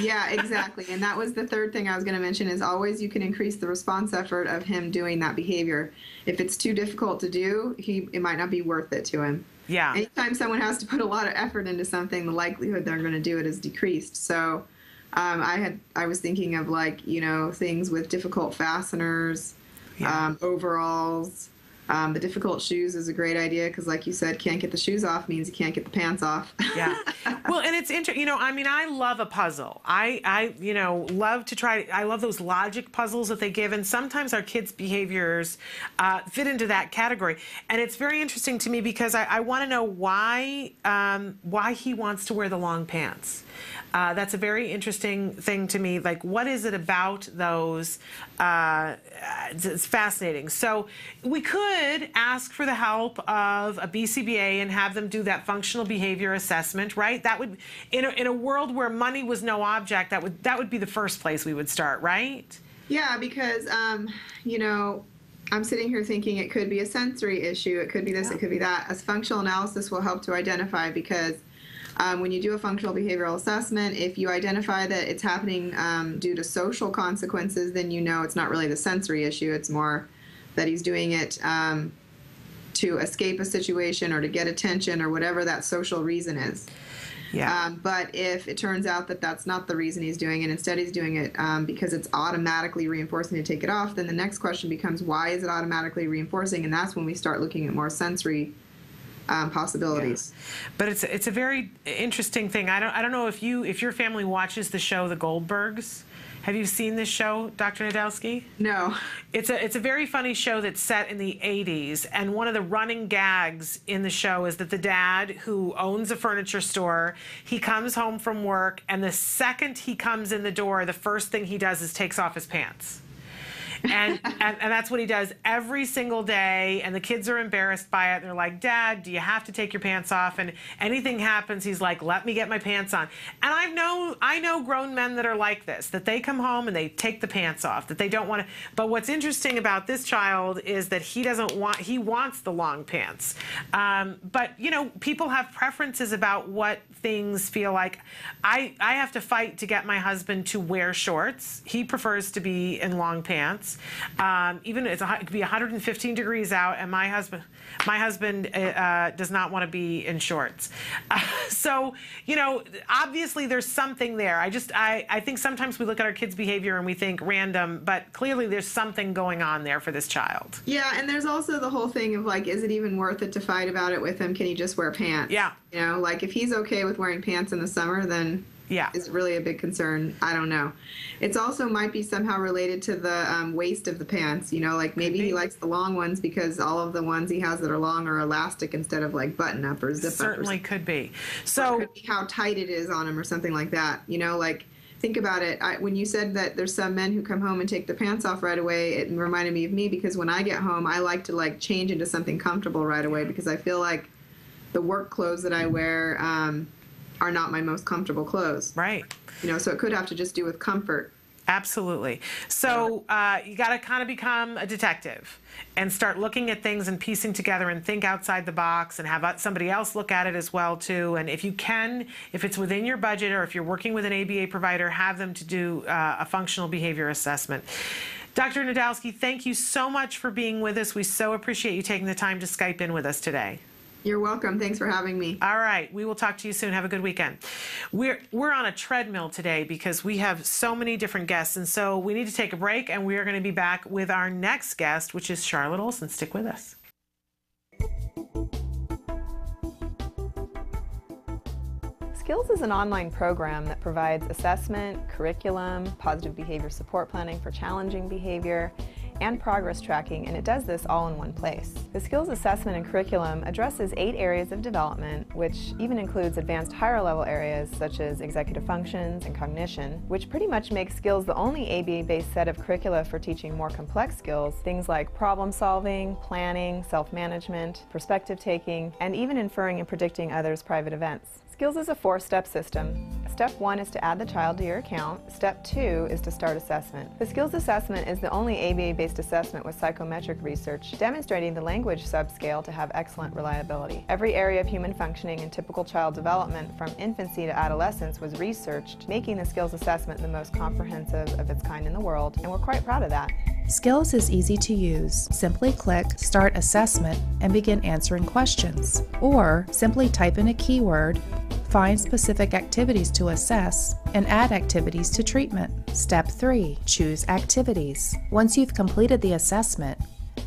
Yeah, exactly. and that was the third thing I was going to mention is always you can increase the response effort of him doing that behavior. If it's too difficult to do, he it might not be worth it to him. yeah. Anytime someone has to put a lot of effort into something, the likelihood they're going to do it is decreased. So, um, I had I was thinking of like you know things with difficult fasteners, Yeah. um, overalls, Um, the difficult shoes is a great idea because, like you said, can't get the shoes off means you can't get the pants off. yeah. Well, and it's interesting. You know, I mean, I love a puzzle. I, I, you know, love to try. I love those logic puzzles that they give, and sometimes our kids' behaviors uh, fit into that category. And it's very interesting to me because I, I want to know why, um, why he wants to wear the long pants. Uh, that's a very interesting thing to me. Like, what is it about those? Uh, it's fascinating. So, we could ask for the help of a BCBA and have them do that functional behavior assessment, right? That would, in a, in a world where money was no object, that would that would be the first place we would start, right? Yeah, because um, you know, I'm sitting here thinking it could be a sensory issue, it could be this, yeah. it could be that. As functional analysis will help to identify because um, when you do a functional behavioral assessment, if you identify that it's happening um, due to social consequences, then you know it's not really the sensory issue. It's more that he's doing it um, to escape a situation or to get attention or whatever that social reason is. Yeah. Um, but if it turns out that that's not the reason he's doing it, instead he's doing it um, because it's automatically reinforcing to take it off, then the next question becomes why is it automatically reinforcing? And that's when we start looking at more sensory um, possibilities. Yeah. But it's it's a very interesting thing. I don't I don't know if you if your family watches the show The Goldbergs. Have you seen this show, Dr. Najdowski? No. It's a it's a very funny show that's set in the 80s, and one of the running gags in the show is that the dad who owns a furniture store, he comes home from work, and the second he comes in the door, the first thing he does is takes off his pants and, and, and that's what he does every single day. And the kids are embarrassed by it. They're like, "Dad, do you have to take your pants off?" And anything happens, he's like, "Let me get my pants on." And I know I know grown men that are like this. That they come home and they take the pants off. That they don't want to. But what's interesting about this child is that he doesn't want. He wants the long pants. Um, but you know, people have preferences about what things feel like. I I have to fight to get my husband to wear shorts. He prefers to be in long pants. Um, even it's a, it could be 115 degrees out, and my husband, my husband uh, does not want to be in shorts. Uh, so you know, obviously there's something there. I just I I think sometimes we look at our kids' behavior and we think random, but clearly there's something going on there for this child. Yeah, and there's also the whole thing of like, is it even worth it to fight about it with him? Can he just wear pants? Yeah. You know, like if he's okay with wearing pants in the summer, then yeah. is really a big concern. I don't know. It's also might be somehow related to the um, waist of the pants. You know, like maybe he likes the long ones because all of the ones he has that are long are elastic instead of like button up or zip Certainly up. Certainly could be. So could be how tight it is on him or something like that. You know, like think about it. I, when you said that there's some men who come home and take their pants off right away, it reminded me of me because when I get home, I like to like change into something comfortable right away because I feel like the work clothes that I wear. Um, are not my most comfortable clothes. Right. You know, so it could have to just do with comfort. Absolutely. So uh, you got to kind of become a detective and start looking at things and piecing together and think outside the box and have somebody else look at it as well too. And if you can, if it's within your budget or if you're working with an ABA provider, have them to do uh, a functional behavior assessment. Dr. Najdowski, thank you so much for being with us. We so appreciate you taking the time to Skype in with us today. You're welcome. Thanks for having me. All right. We will talk to you soon. Have a good weekend. We're we're on a treadmill today because we have so many different guests and so we need to take a break and we are going to be back with our next guest which is Charlotte Olson. Stick with us. Skills is an online program that provides assessment, curriculum, positive behavior support planning for challenging behavior, and progress tracking, and it does this all in one place. The skills assessment and curriculum addresses eight areas of development, which even includes advanced higher level areas such as executive functions and cognition, which pretty much makes skills the only ABA-based set of curricula for teaching more complex skills, things like problem solving, planning, self-management, perspective taking, and even inferring and predicting others' private events. Skills is a four-step system. Step one is to add the child to your account. Step two is to start assessment. The skills assessment is the only ABA-based assessment with psychometric research demonstrating the language subscale to have excellent reliability. Every area of human functioning and typical child development from infancy to adolescence was researched, making the skills assessment the most comprehensive of its kind in the world, and we're quite proud of that. Skills is easy to use. Simply click Start Assessment and begin answering questions. Or simply type in a keyword Find specific activities to assess and add activities to treatment. Step 3. Choose activities. Once you've completed the assessment,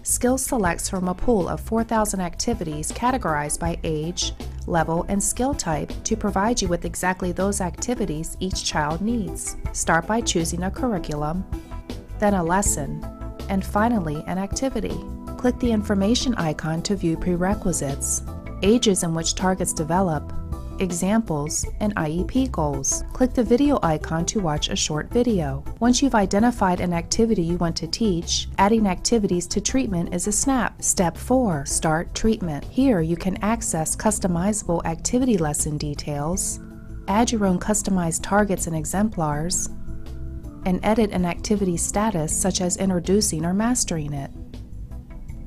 Skills selects from a pool of 4,000 activities categorized by age, level, and skill type to provide you with exactly those activities each child needs. Start by choosing a curriculum, then a lesson, and finally an activity. Click the information icon to view prerequisites, ages in which targets develop, examples, and IEP goals. Click the video icon to watch a short video. Once you've identified an activity you want to teach, adding activities to treatment is a snap. Step 4. Start treatment. Here you can access customizable activity lesson details, add your own customized targets and exemplars, and edit an activity status such as introducing or mastering it.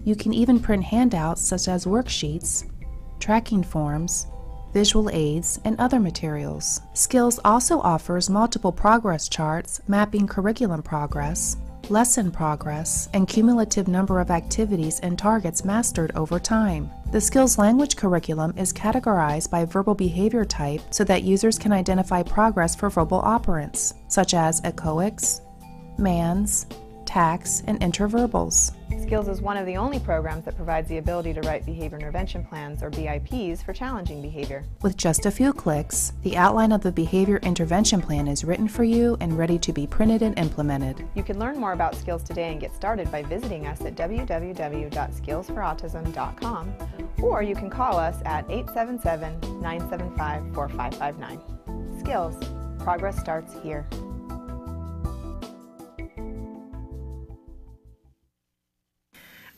You can even print handouts such as worksheets, tracking forms, visual aids, and other materials. Skills also offers multiple progress charts mapping curriculum progress, lesson progress, and cumulative number of activities and targets mastered over time. The Skills Language curriculum is categorized by verbal behavior type so that users can identify progress for verbal operants, such as echoics, mands, tacts, and interverbals. Skills is one of the only programs that provides the ability to write behavior intervention plans or BIPs for challenging behavior. With just a few clicks, the outline of the behavior intervention plan is written for you and ready to be printed and implemented. You can learn more about Skills today and get started by visiting us at www.skillsforautism.com or you can call us at 877 975 4559. Skills. Progress starts here.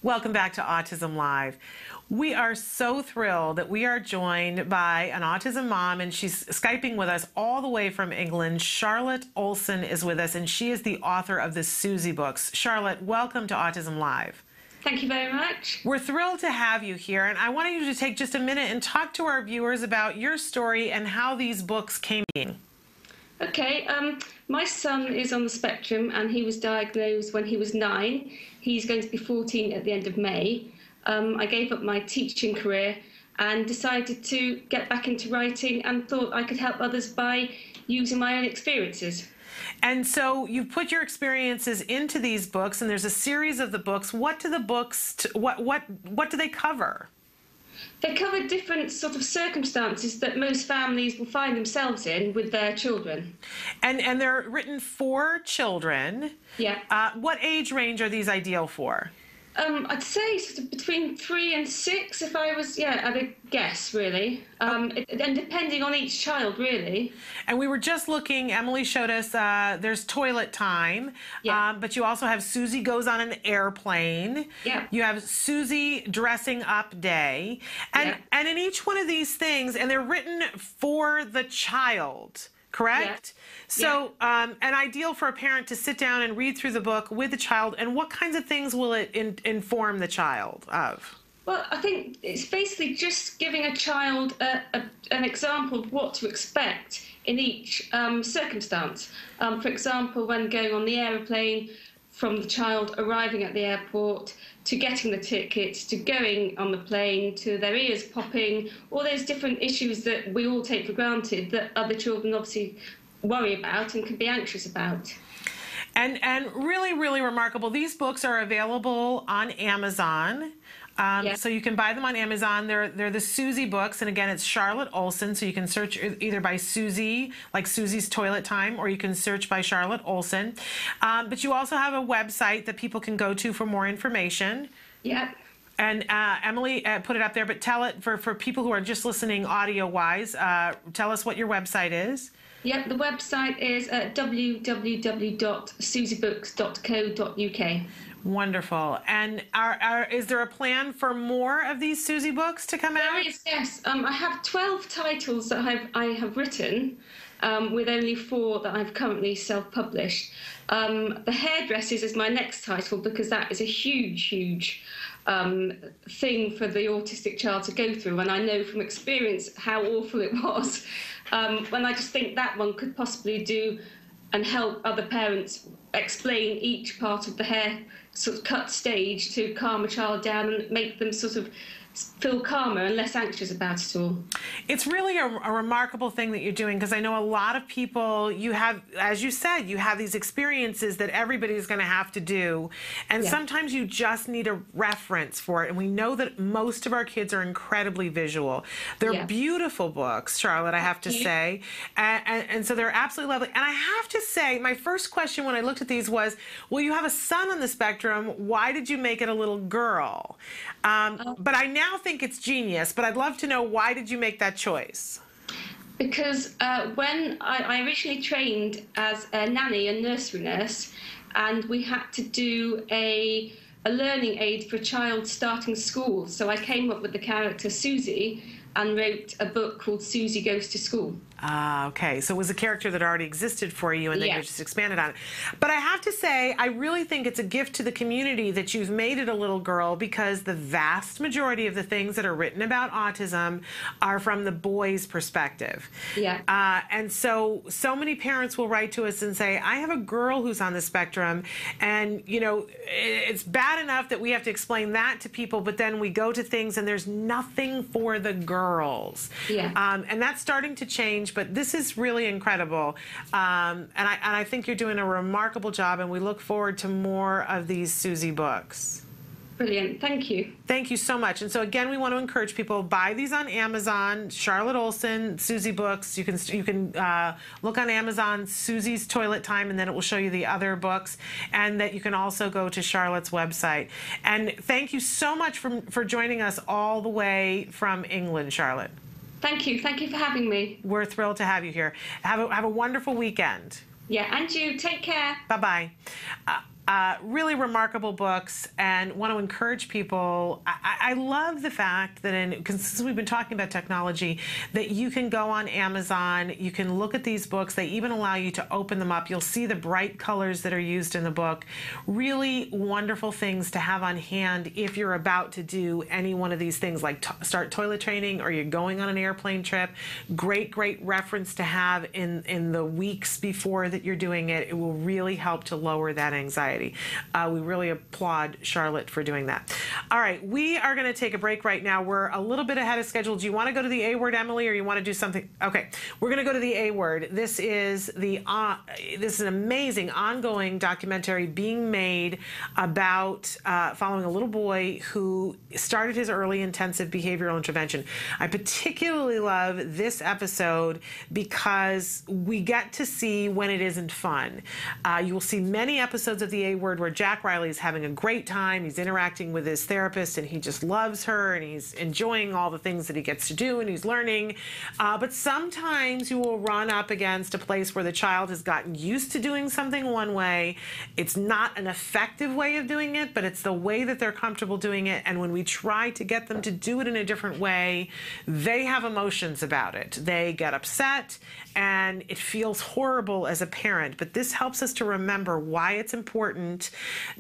Welcome back to Autism Live. We are so thrilled that we are joined by an autism mom, and she's Skyping with us all the way from England. Charlotte Olson is with us, and she is the author of the Susie books. Charlotte, welcome to Autism Live. Thank you very much. We're thrilled to have you here, and I wanted you to take just a minute and talk to our viewers about your story and how these books came in. Okay, um, my son is on the spectrum and he was diagnosed when he was nine. He's going to be 14 at the end of May. Um, I gave up my teaching career and decided to get back into writing and thought I could help others by using my own experiences. And so you've put your experiences into these books, and there's a series of the books. What do the books? What what what do they cover? They cover different sort of circumstances that most families will find themselves in with their children. And and they're written for children. Yeah. Uh, what age range are these ideal for? Um, I'd say sort of between three and six, if I was, yeah, a guess, really. Um, it, and depending on each child, really. And we were just looking, Emily showed us uh, there's toilet time, Yeah. um, but you also have Susie goes on an airplane. Yeah. You have Susie dressing up day. And, Yeah. and in each one of these things, and they're written for the child. Correct? So, um, an ideal for a parent to sit down and read through the book with the child, and what kinds of things will it in, inform the child of? Well, I think it's basically just giving a child a, a, an example of what to expect in each um, circumstance. Um, for example, when going on the aeroplane, from the child arriving at the airport to getting the tickets to going on the plane to their ears popping, all those different issues that we all take for granted that other children obviously worry about and can be anxious about. And and really, really remarkable. These books are available on Amazon. Um, Yeah. So you can buy them on Amazon. They're they're the Susie books, and again, it's Charlotte Olson. So you can search either by Susie, like Susie's Toilet Time, or you can search by Charlotte Olson. Um, but you also have a website that people can go to for more information. Yeah. And uh, Emily uh, put it up there, but tell it for, for people who are just listening audio wise. Uh, tell us what your website is. Yep, the website is at www.susiebooks.co.uk. Wonderful. And are, are, is there a plan for more of these Susie books to come out? Yes. Um, I have 12 titles that I've, I have written, um, with only four that I've currently self published. Um, the Hairdressers is my next title because that is a huge, huge um, thing for the autistic child to go through. And I know from experience how awful it was. Um, when I just think that one could possibly do and help other parents explain each part of the hair sort of cut stage to calm a child down and make them sort of feel calmer and less anxious about it all. It's really a, a remarkable thing that you're doing because I know a lot of people, you have, as you said, you have these experiences that everybody's going to have to do. And Yeah. sometimes you just need a reference for it. And we know that most of our kids are incredibly visual. They're Yeah. beautiful books, Charlotte, I have to say. And, and, and so they're absolutely lovely. And I have to say, my first question when I looked at these was, well, you have a son on the spectrum. Why did you make it a little girl? Um, but I now think it's genius. But I'd love to know why did you make that choice? Because uh, when I, I originally trained as a nanny and nursery nurse, and we had to do a a learning aid for a child starting school, so I came up with the character Susie and wrote a book called Susie Goes to School. Ah, okay. So it was a character that already existed for you, and then you just expanded on it. But I have to say, I really think it's a gift to the community that you've made it a little girl because the vast majority of the things that are written about autism are from the boy's perspective. Yeah. Uh, and so, so many parents will write to us and say, I have a girl who's on the spectrum. And, you know, it's bad enough that we have to explain that to people, but then we go to things and there's nothing for the girls. Yeah. Um, and that's starting to change, but this is really incredible. Um, and, I, and I think you're doing a remarkable job, and we look forward to more of these Susie books. Brilliant. Thank you. Thank you so much. And so again, we want to encourage people buy these on Amazon. Charlotte Olson, Susie Books. You can you can uh, look on Amazon Susie's Toilet Time, and then it will show you the other books. And that you can also go to Charlotte's website. And thank you so much for for joining us all the way from England, Charlotte. Thank you. Thank you for having me. We're thrilled to have you here. Have a have a wonderful weekend. Yeah, and you. Take care. Bye bye. Uh, uh, really remarkable books, and want to encourage people. I, I love the fact that, in since we've been talking about technology, that you can go on Amazon, you can look at these books. They even allow you to open them up. You'll see the bright colors that are used in the book. Really wonderful things to have on hand if you're about to do any one of these things, like start toilet training or you're going on an airplane trip. Great, great reference to have in in the weeks before that you're doing it. It will really help to lower that anxiety. Uh, we really applaud Charlotte for doing that. All right, we are going to take a break right now. We're a little bit ahead of schedule. Do you want to go to the A word, Emily, or you want to do something? Okay, we're going to go to the A word. This is the uh, this is an amazing ongoing documentary being made about uh, following a little boy who started his early intensive behavioral intervention. I particularly love this episode because we get to see when it isn't fun. Uh, you will see many episodes of the Word where Jack Riley is having a great time. He's interacting with his therapist and he just loves her and he's enjoying all the things that he gets to do and he's learning. Uh, but sometimes you will run up against a place where the child has gotten used to doing something one way. It's not an effective way of doing it, but it's the way that they're comfortable doing it. And when we try to get them to do it in a different way, they have emotions about it. They get upset and it feels horrible as a parent. But this helps us to remember why it's important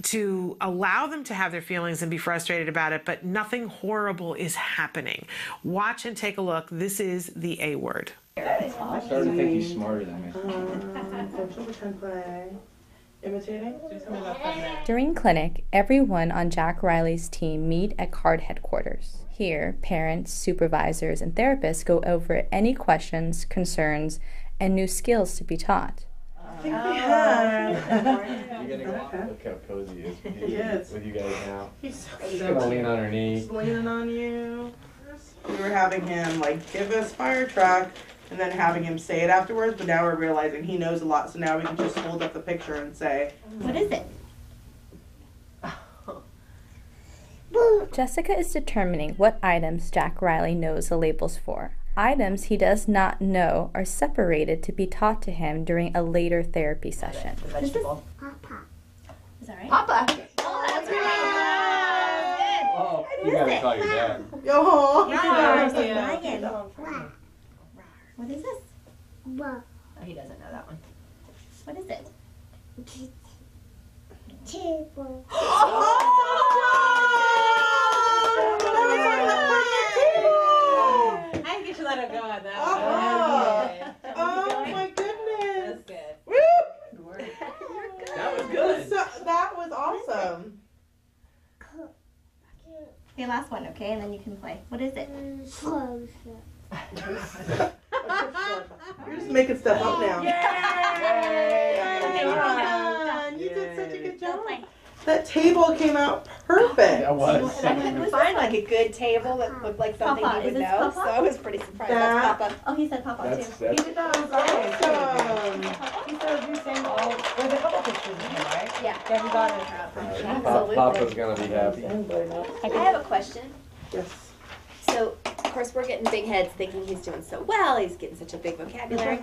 to allow them to have their feelings and be frustrated about it, but nothing horrible is happening. Watch and take a look. This is the A word. I started to think he's smarter than me. During clinic, everyone on Jack Riley's team meet at CARD headquarters. Here, parents, supervisors, and therapists go over any questions, concerns, and new skills to be taught. I think we have. You're getting look how cozy he is with you, Yes. with you guys now. He's so She's gonna lean on her knee. He's leaning on you. We were having him like give us fire truck and then having him say it afterwards, but now we're realizing he knows a lot, so now we can just hold up the picture and say, What is it? Jessica is determining what items Jack Riley knows the labels for. Items he does not know are separated to be taught to him during a later therapy session. Vegetable. Is that right? Papa. Oh, oh you gotta call your dad. Yo. What is this? Oh, he doesn't know that one. What is it? Table. Oh, I think you should let it go on that Oh. one. Oh my goodness. That's good. Woo! That was good. That was awesome. Okay, last one, okay, and then you can play. What is it? You're just making stuff up now. Yay! Well done. You did such a good job. That table came out perfect. That was. And I couldn't find like a good table that looked like something Papa, he is would know, Papa? so I was pretty surprised. That- That's Papa. Oh, he said Papa That's, too. that's, He did that awesome. He said you sang all. There's a couple pictures of him, right? Yeah. Yeah, he got it. Pop- Papa's gonna be happy. I have a question. Yes. So, of course, we're getting big heads thinking he's doing so well. He's getting such a big vocabulary.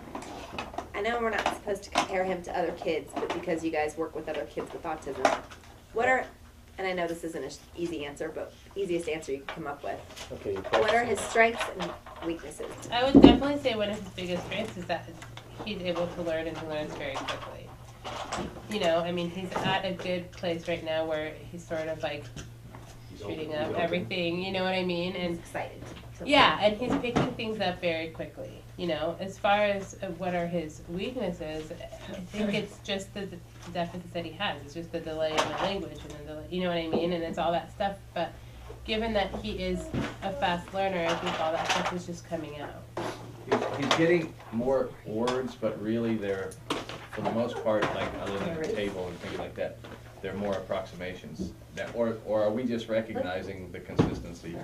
I know we're not supposed to compare him to other kids, but because you guys work with other kids with autism, what are, and I know this isn't an easy answer, but easiest answer you can come up with. Okay. What are his strengths and weaknesses? I would definitely say one of his biggest strengths is that he's able to learn and he learns very quickly. You know, I mean, he's at a good place right now where he's sort of like shooting up everything, you know what I mean? And excited. yeah, and he's picking things up very quickly. You know, as far as uh, what are his weaknesses, I think it's just the, the deficits that he has. It's just the delay in the language and the delay, you know what I mean? And it's all that stuff. But given that he is a fast learner, I think all that stuff is just coming out. He's, he's getting more words, but really they're, for the most part, like other than the table and things like that, they're more approximations. That, or, or are we just recognizing the consistency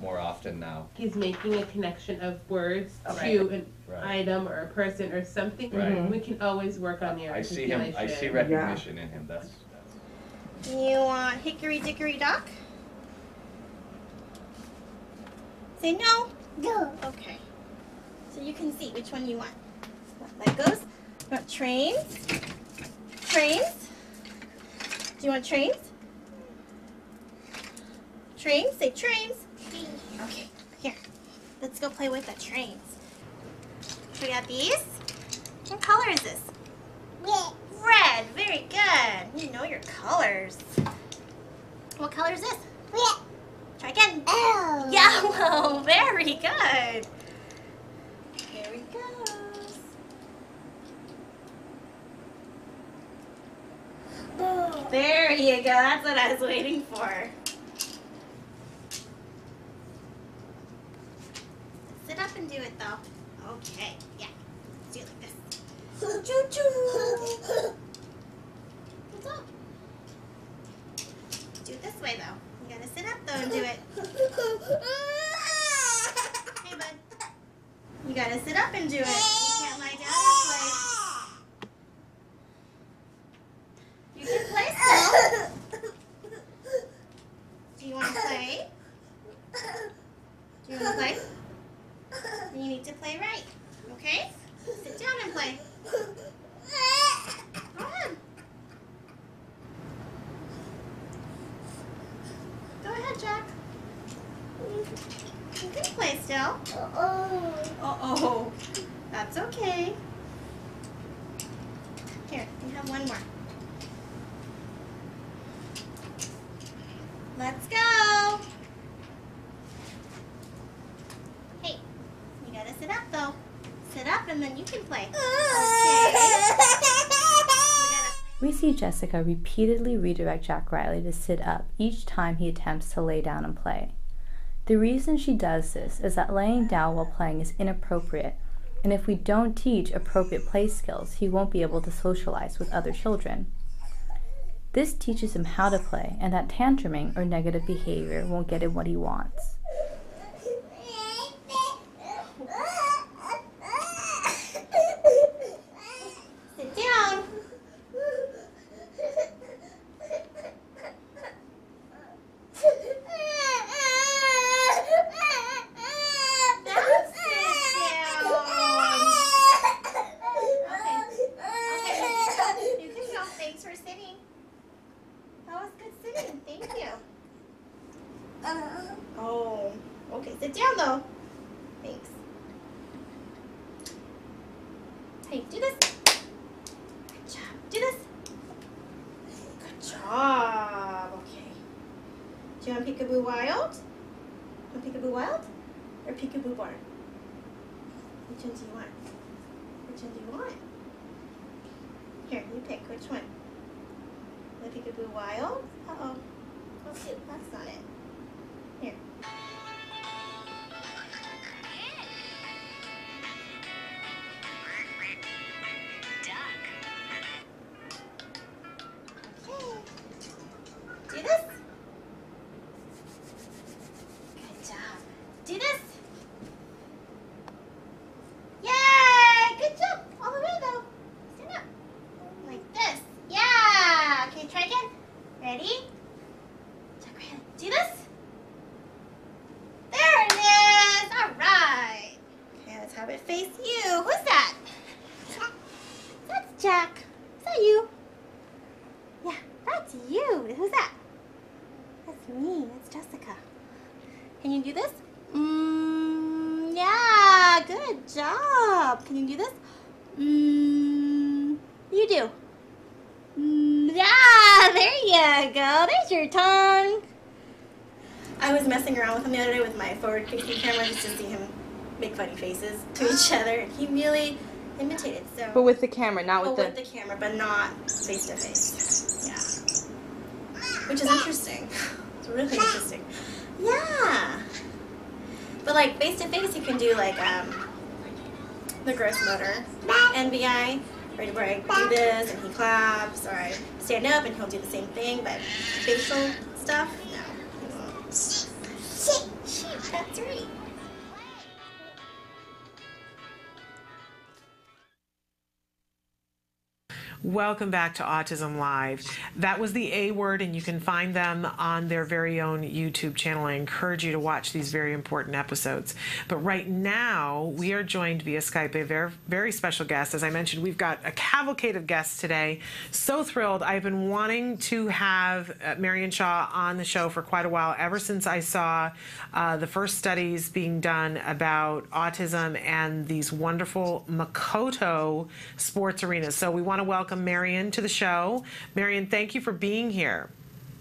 more often now? He's making a connection of words oh, Okay. to an Right. item or a person or something. Right. We can always work on the I see him, I see articulation. recognition in him, that's, You want hickory dickory dock? Say no. No. Okay. So you can see which one you want. What Legos? You want trains? Trains? Do you want trains? Trains? Say trains. Okay. Here. Let's go play with the trains. We got these. What color is this? Red. Red. Very good. You know your colors. What color is this? Red. Try again. Oh. Yellow. Very good. Here he goes. There you go. That's what I was waiting for. Sit up and do it though. Okay. Yeah. Let's do it like this. Choo choo. What's up? Do it this way though. You gotta sit up though and do it. Hey bud. You gotta sit up and do it. You can't lie down or play. You can play still. Do you want to play? Do you want to play? Then you need to play right. Okay? Sit down and play. Go ahead. Go ahead, Jack. You can play still. Uh oh. That's okay. Here, you have one more. Let's go. Hey, you gotta sit up though. Sit up and then you can play. We see Jessica repeatedly redirect Jack Riley to sit up each time he attempts to lay down and play. The reason she does this is that laying down while playing is inappropriate, and if we don't teach appropriate play skills, he won't be able to socialize with other children. This teaches him how to play, and that tantruming or negative behavior won't get him what he wants. Facing camera just to see him make funny faces to each other. And he really imitated. So. But with the camera, not with the. with the camera, but not face to face. Yeah. Which is interesting. It's really interesting. Yeah. But like face to face, you can do like um, the gross motor, NBI, right where I do this and he claps, or I stand up and he'll do the same thing. But facial stuff, no, he won't. Shit, shit, that's right. Welcome back to Autism Live. That was the A word, and you can find them on their very own YouTube channel. I encourage you to watch these very important episodes. But right now, we are joined via Skype a very, very special guest. As I mentioned, we've got a cavalcade of guests today. So thrilled. I've been wanting to have uh, Marion Shaw on the show for quite a while, ever since I saw uh, the first studies being done about autism and these wonderful Makoto sports arenas. So we want to welcome Marion to the show. Marion, thank you for being here.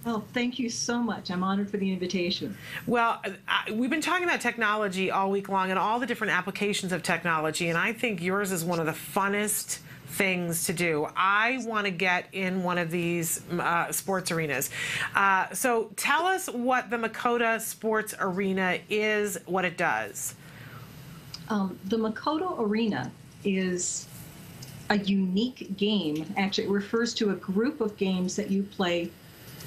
Oh, thank you so much. I'm honored for the invitation. Well, I, we've been talking about technology all week long and all the different applications of technology, and I think yours is one of the funnest things to do. I want to get in one of these uh, sports arenas. Uh, so tell us what the Makoto Sports Arena is, what it does. Um, the Makoto Arena is a unique game. Actually, it refers to a group of games that you play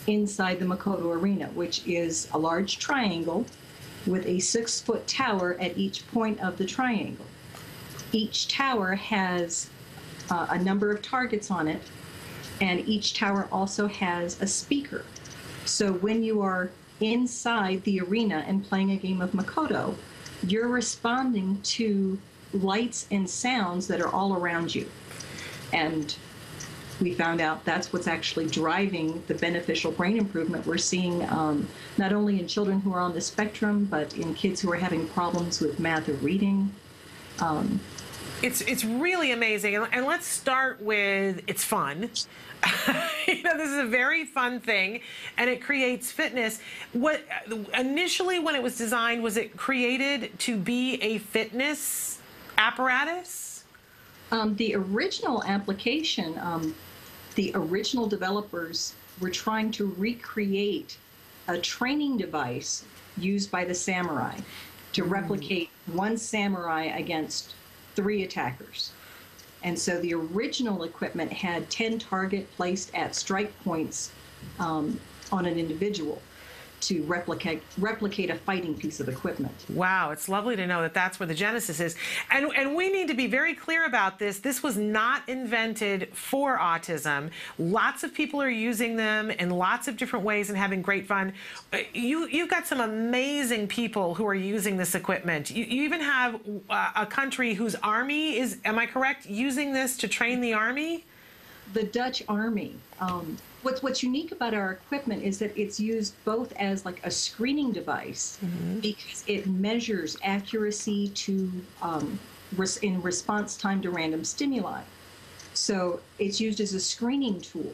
inside the Makoto Arena, which is a large triangle with a six foot tower at each point of the triangle. Each tower has uh, a number of targets on it, and each tower also has a speaker. So when you are inside the arena and playing a game of Makoto, you're responding to lights and sounds that are all around you. And we found out that's what's actually driving the beneficial brain improvement we're seeing um, not only in children who are on the spectrum, but in kids who are having problems with math or reading. Um, It's it's really amazing, and, and let's start with it's fun. you know, this is a very fun thing, and it creates fitness. What initially, when it was designed, was it created to be a fitness apparatus? Um, the original application, um, the original developers were trying to recreate a training device used by the samurai to replicate one samurai against three attackers. And so the original equipment had 10 target placed at strike points um, on an individual to replicate replicate a fighting piece of equipment. Wow, it's lovely to know that that's where the genesis is. And and we need to be very clear about this. This was not invented for autism. Lots of people are using them in lots of different ways and having great fun. You you've got some amazing people who are using this equipment. You, you even have uh, a country whose army is am I correct using this to train the army? The Dutch Army. Um, what's what's unique about our equipment is that it's used both as like a screening device because it measures accuracy to um, res- in response time to random stimuli. So it's used as a screening tool.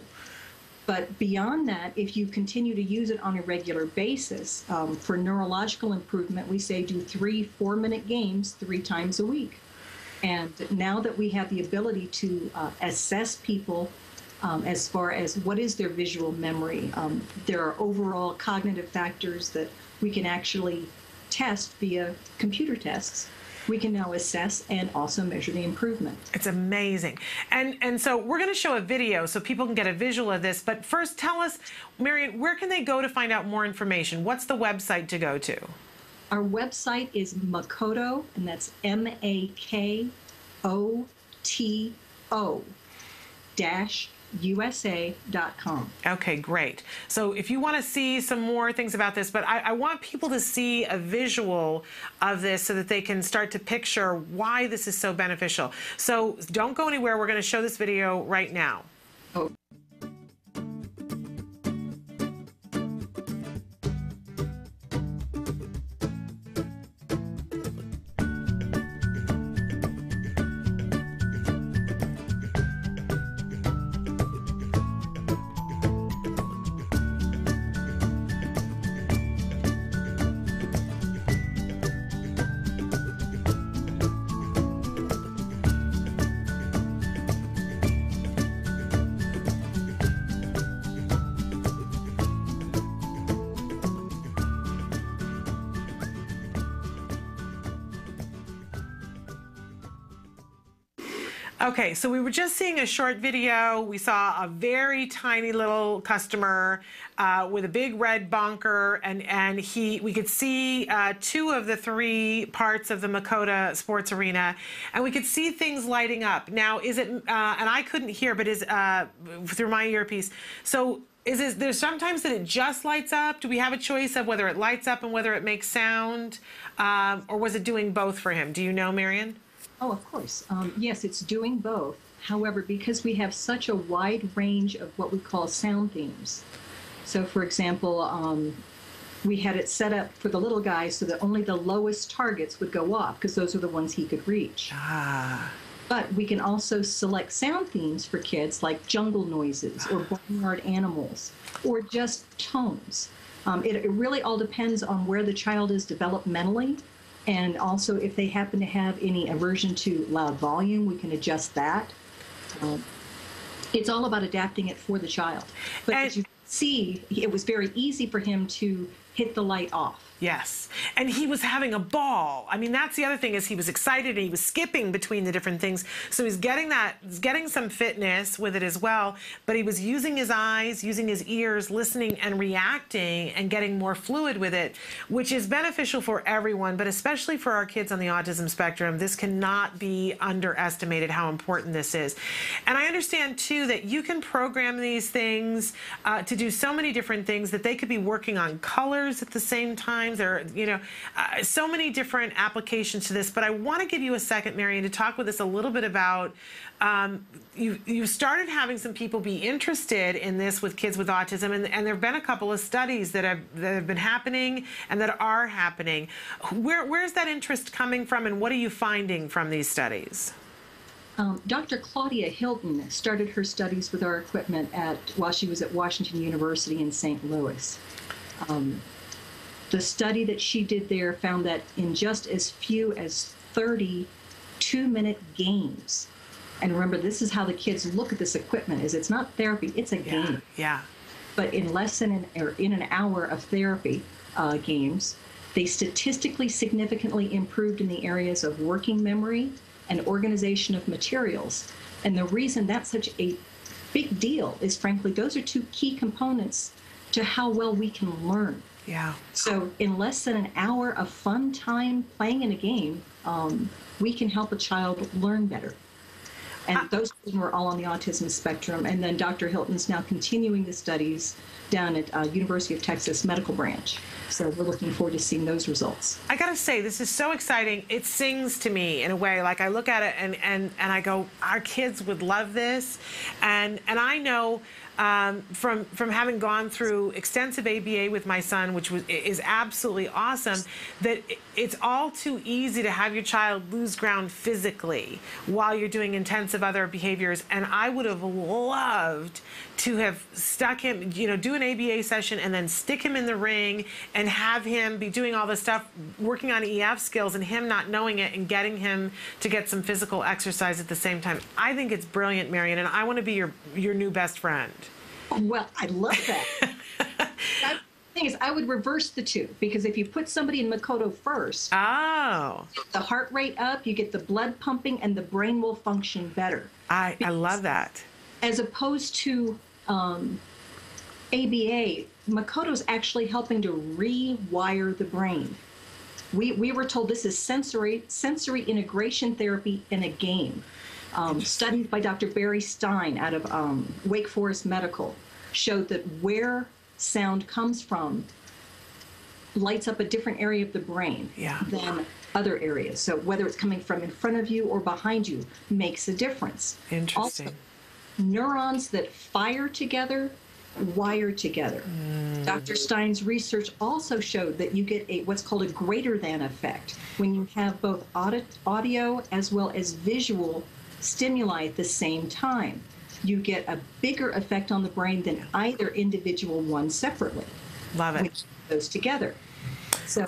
But beyond that, if you continue to use it on a regular basis um, for neurological improvement, we say do three four minute games three times a week. And now that we have the ability to uh, assess people um, as far as what is their visual memory. Um, there are overall cognitive factors that we can actually test via computer tests. We can now assess and also measure the improvement. It's amazing. And and so we're going to show a video so people can get a visual of this. But first, tell us, Marion, where can they go to find out more information? What's the website to go to? Our website is Makoto, and that's M A K O T O dash usa.com. Okay, great. So if you want to see some more things about this, but I, I, want people to see a visual of this so that they can start to picture why this is so beneficial. So don't go anywhere. We're going to show this video right now. Oh. Okay, so we were just seeing a short video. We saw a very tiny little customer uh, with a big red bonker, and and he we could see uh, two of the three parts of the Makoto Sports Arena, and we could see things lighting up. Now, is it? Uh, and I couldn't hear, but is uh, through my earpiece. So is it there's sometimes that it just lights up do we have a choice of whether it lights up and whether it makes sound um, or was it doing both for him do you know marion Oh, of course. Um, yes, it's doing both. However, because we have such a wide range of what we call sound themes. So, for example, um, we had it set up for the little guy so that only the lowest targets would go off because those are the ones he could reach. Ah. But we can also select sound themes for kids like jungle noises or barnyard animals or just tones. Um, it, it really all depends on where the child is developmentally and also, if they happen to have any aversion to loud volume, we can adjust that. Um, it's all about adapting it for the child. But as you see, it was very easy for him to hit the light off. Yes. And he was having a ball. I mean, that's the other thing is he was excited and he was skipping between the different things. So he's getting that, he's getting some fitness with it as well. But he was using his eyes, using his ears, listening and reacting and getting more fluid with it, which is beneficial for everyone, but especially for our kids on the autism spectrum. This cannot be underestimated how important this is. And I understand too that you can program these things uh, to do so many different things that they could be working on colors at the same time times. There are, you know, uh, so many different applications to this. But I want to give you a second, Marion, to talk with us a little bit about. Um, you you started having some people be interested in this with kids with autism, and, and there have been a couple of studies that have that have been happening and that are happening. Where where's that interest coming from, and what are you finding from these studies? Um, Dr. Claudia Hilton started her studies with our equipment at while she was at Washington University in St. Louis. Um, the study that she did there found that in just as few as 30 two-minute games, and remember, this is how the kids look at this equipment: is it's not therapy, it's a yeah, game. Yeah. But in less than an or in an hour of therapy uh, games, they statistically significantly improved in the areas of working memory and organization of materials. And the reason that's such a big deal is, frankly, those are two key components to how well we can learn. Yeah. So in less than an hour of fun time playing in a game, um, we can help a child learn better. And uh, those children were all on the autism spectrum. And then Dr. Hilton's now continuing the studies down at uh, University of Texas Medical Branch. So we're looking forward to seeing those results. I gotta say, this is so exciting. It sings to me in a way. Like I look at it and and and I go, our kids would love this, and and I know um, from from having gone through extensive ABA with my son, which was is absolutely awesome. That it's all too easy to have your child lose ground physically while you're doing intensive other behaviors. And I would have loved to have stuck him, you know, do an ABA session and then stick him in the ring and have him be doing all this stuff, working on EF skills, and him not knowing it and getting him to get some physical exercise at the same time. I think it's brilliant, Marion, and I want to be your your new best friend. Well, I love that. thing is, I would reverse the two because if you put somebody in Makoto first, oh, the heart rate up, you get the blood pumping, and the brain will function better. I I love that. As opposed to um, ABA, Makoto's actually helping to rewire the brain. We, we were told this is sensory sensory integration therapy in a game. Um, studied by Dr. Barry Stein out of um, Wake Forest Medical showed that where sound comes from lights up a different area of the brain Yeah. than other areas. So whether it's coming from in front of you or behind you makes a difference. Interesting. Also, neurons that fire together wire together. Mm. Dr. Stein's research also showed that you get a what's called a greater than effect when you have both audit, audio as well as visual stimuli at the same time. You get a bigger effect on the brain than either individual one separately. Love it. Which goes together. So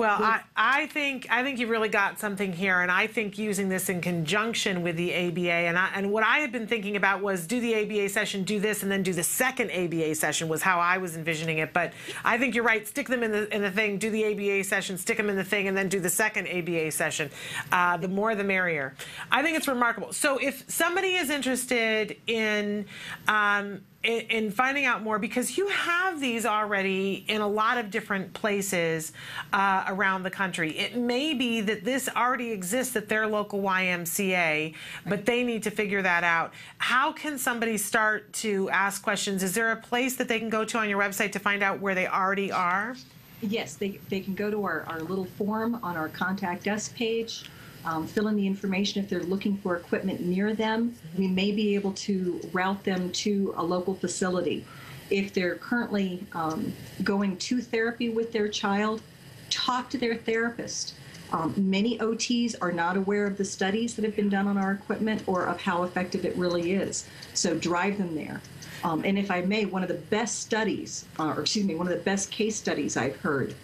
Well, I, I think I think you really got something here, and I think using this in conjunction with the ABA, and I, and what I had been thinking about was do the ABA session, do this, and then do the second ABA session was how I was envisioning it. But I think you're right. Stick them in the in the thing, do the ABA session, stick them in the thing, and then do the second ABA session. Uh, the more, the merrier. I think it's remarkable. So if somebody is interested in um, in, in finding out more because you have these already in a lot of different places uh, around the country. It may be that this already exists at their local YMCA, but they need to figure that out. How can somebody start to ask questions? Is there a place that they can go to on your website to find out where they already are? Yes, they, they can go to our, our little form on our contact us page, um, fill in the information if they're looking for equipment near them. We may be able to route them to a local facility. If they're currently um, going to therapy with their child, talk to their therapist. Um, many OTs are not aware of the studies that have been done on our equipment or of how effective it really is. So drive them there. Um, and if I may, one of the best studies, uh, or excuse me, one of the best case studies I've heard,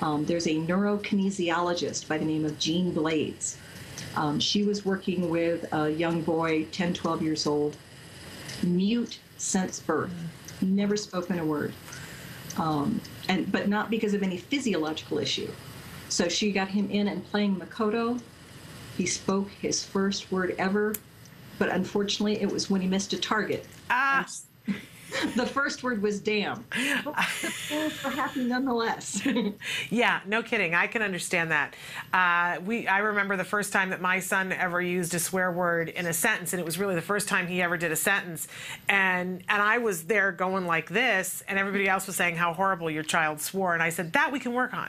um, there's a neurokinesiologist by the name of Jean Blades. Um, she was working with a young boy, 10, 12 years old, mute since birth, never spoken a word, um, and but not because of any physiological issue. So she got him in and playing Makoto. He spoke his first word ever, but unfortunately, it was when he missed a target. Ah. the first word was damn. But happy nonetheless. yeah, no kidding. I can understand that. Uh, we, I remember the first time that my son ever used a swear word in a sentence, and it was really the first time he ever did a sentence. And and I was there going like this, and everybody else was saying how horrible your child swore, and I said that we can work on.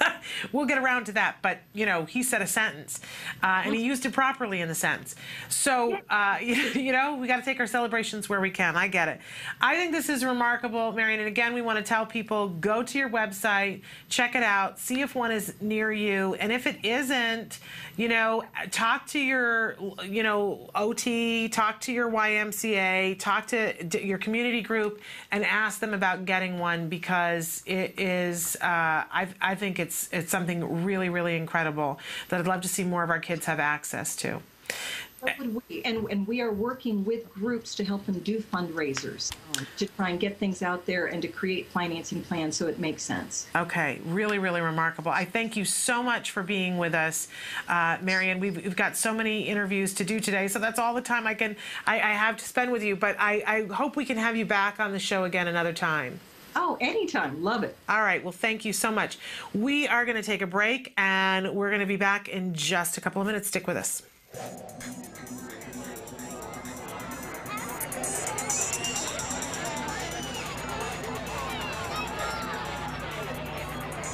we'll get around to that. But you know, he said a sentence, uh, and he used it properly in the sentence. So uh, you know, we got to take our celebrations where we can. I get it. I think this is remarkable, Marion. And again, we want to tell people go to your website, check it out, see if one is near you, and if it isn't, you know, talk to your, you know, OT, talk to your YMCA, talk to your community group, and ask them about getting one because it is. Uh, I, I think it's it's something really really incredible that I'd love to see more of our kids have access to. We, and, and we are working with groups to help them do fundraisers um, to try and get things out there and to create financing plans so it makes sense. Okay, really, really remarkable. I thank you so much for being with us, uh, Marion. We've, we've got so many interviews to do today, so that's all the time I can I, I have to spend with you. But I, I hope we can have you back on the show again another time. Oh, anytime. Love it. All right. Well, thank you so much. We are going to take a break and we're going to be back in just a couple of minutes. Stick with us.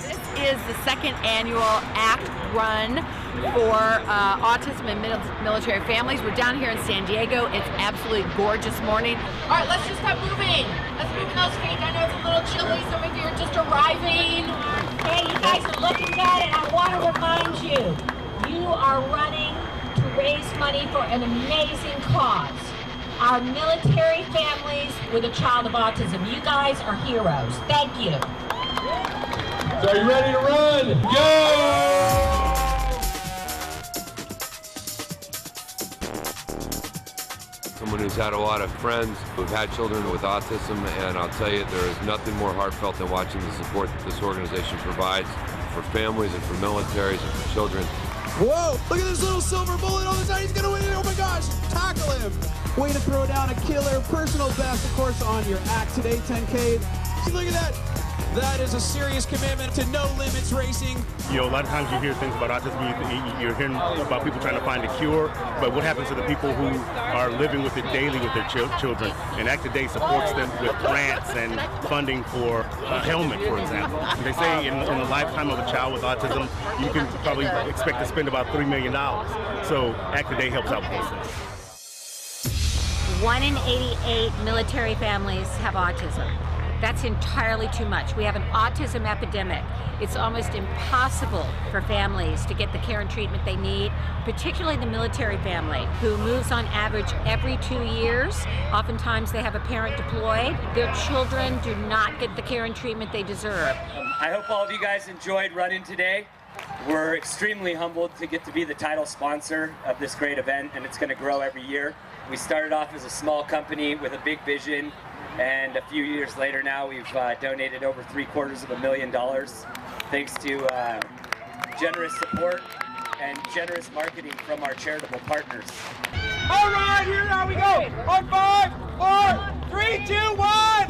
This is the second annual ACT Run for uh, autism and military families. We're down here in San Diego. It's absolutely gorgeous morning. All right, let's just start moving. Let's move in those feet. I know it's a little chilly. Some of you are just arriving. Hey, you guys are looking good, and I want to remind you, you are running to raise money for an amazing cause. Our military families with a child of autism. You guys are heroes. Thank you. So are you ready to run? Go! Someone who's had a lot of friends who've had children with autism, and I'll tell you, there is nothing more heartfelt than watching the support that this organization provides for families and for militaries and for children. Whoa! Look at this little silver bullet on the side. He's gonna win it. Oh my gosh! Tackle him! Way to throw down a killer personal best, of course, on your Act Today 10K. Look at that! That is a serious commitment to no limits racing. You know, a lot of times you hear things about autism, you, you're hearing about people trying to find a cure, but what happens to the people who are living with it daily with their chil- children? And Act Today supports them with grants and funding for a helmet, for example. They say in, in the lifetime of a child with autism, you can probably expect to spend about $3 million. So Act Today helps out with those things. One in 88 military families have autism. That's entirely too much. We have an autism epidemic. It's almost impossible for families to get the care and treatment they need, particularly the military family who moves on average every two years. Oftentimes they have a parent deployed. Their children do not get the care and treatment they deserve. I hope all of you guys enjoyed running today. We're extremely humbled to get to be the title sponsor of this great event, and it's going to grow every year. We started off as a small company with a big vision, and a few years later now we've uh, donated over three quarters of a million dollars thanks to uh, generous support and generous marketing from our charitable partners. All right, here now we go. On five, four, three, two, one.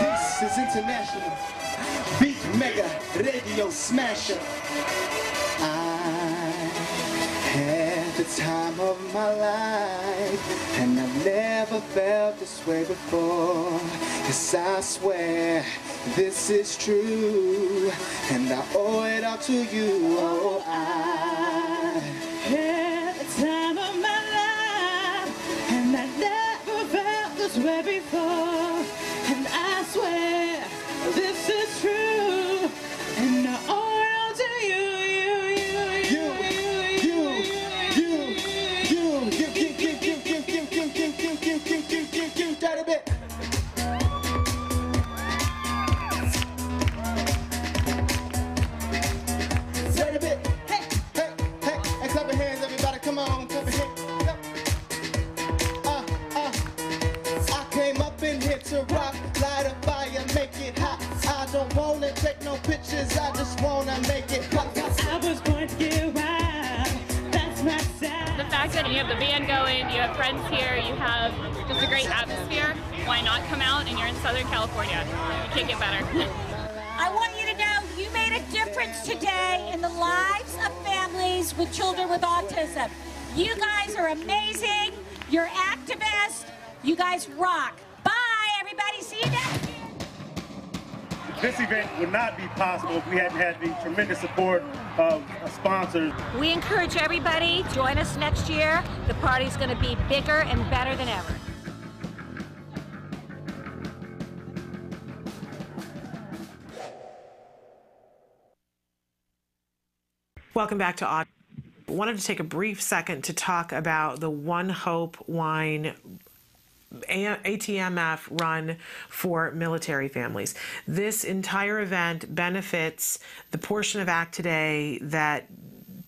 This is international. Beat mega radio smasher. I had the time of my life, and I've never felt this way before. Yes, I swear this is true, and I owe it all to you. Oh, I take no pictures, I just wanna make it pop. I was going to get wild. That's my side. The fact that you have the band going, you have friends here, you have just a great atmosphere. Why not come out and you're in Southern California? You can't get better. I want you to know you made a difference today in the lives of families with children with autism. You guys are amazing. You're activists. You guys rock. Bye, everybody. See you next year. This event would not be possible if we hadn't had the tremendous support of sponsors. We encourage everybody, join us next year. The party's going to be bigger and better than ever. Welcome back to Aud. Wanted to take a brief second to talk about the One Hope Wine a- ATMF run for military families. This entire event benefits the portion of ACT today that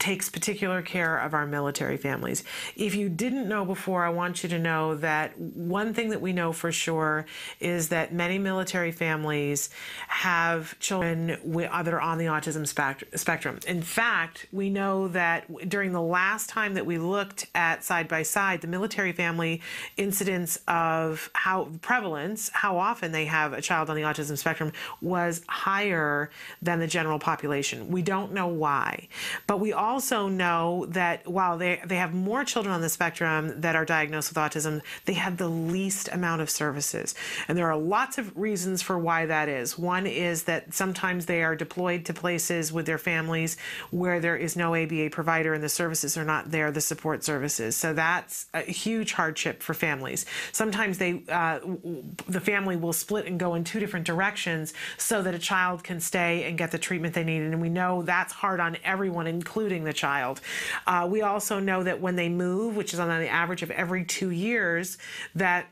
takes particular care of our military families. If you didn't know before, I want you to know that one thing that we know for sure is that many military families have children that are on the autism spectrum. In fact, we know that during the last time that we looked at side by side the military family incidence of how prevalence, how often they have a child on the autism spectrum was higher than the general population. We don't know why, but we also also know that while they, they have more children on the spectrum that are diagnosed with autism, they have the least amount of services. And there are lots of reasons for why that is. One is that sometimes they are deployed to places with their families where there is no ABA provider and the services are not there, the support services. So that's a huge hardship for families. Sometimes they, uh, the family will split and go in two different directions so that a child can stay and get the treatment they need. And we know that's hard on everyone, including the child. Uh, we also know that when they move, which is on the average of every two years, that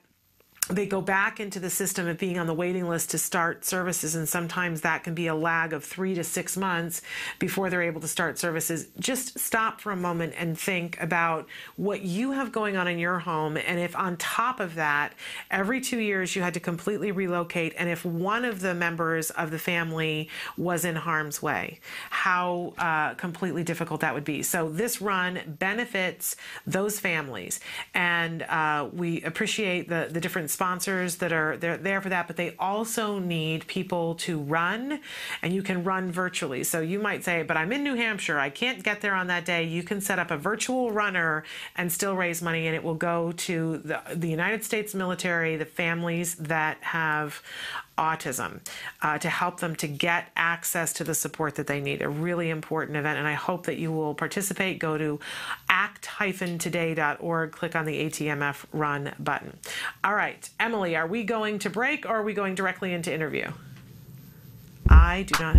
they go back into the system of being on the waiting list to start services, and sometimes that can be a lag of three to six months before they're able to start services. Just stop for a moment and think about what you have going on in your home, and if on top of that, every two years you had to completely relocate, and if one of the members of the family was in harm's way, how uh, completely difficult that would be. So, this run benefits those families, and uh, we appreciate the, the different sponsors that are they're there for that, but they also need people to run, and you can run virtually. So you might say, "But I'm in New Hampshire, I can't get there on that day." You can set up a virtual runner and still raise money, and it will go to the, the United States military, the families that have autism uh, to help them to get access to the support that they need. A really important event, and I hope that you will participate. Go to act-today.org, click on the ATMF run button. All right, Emily, are we going to break or are we going directly into interview? I do not.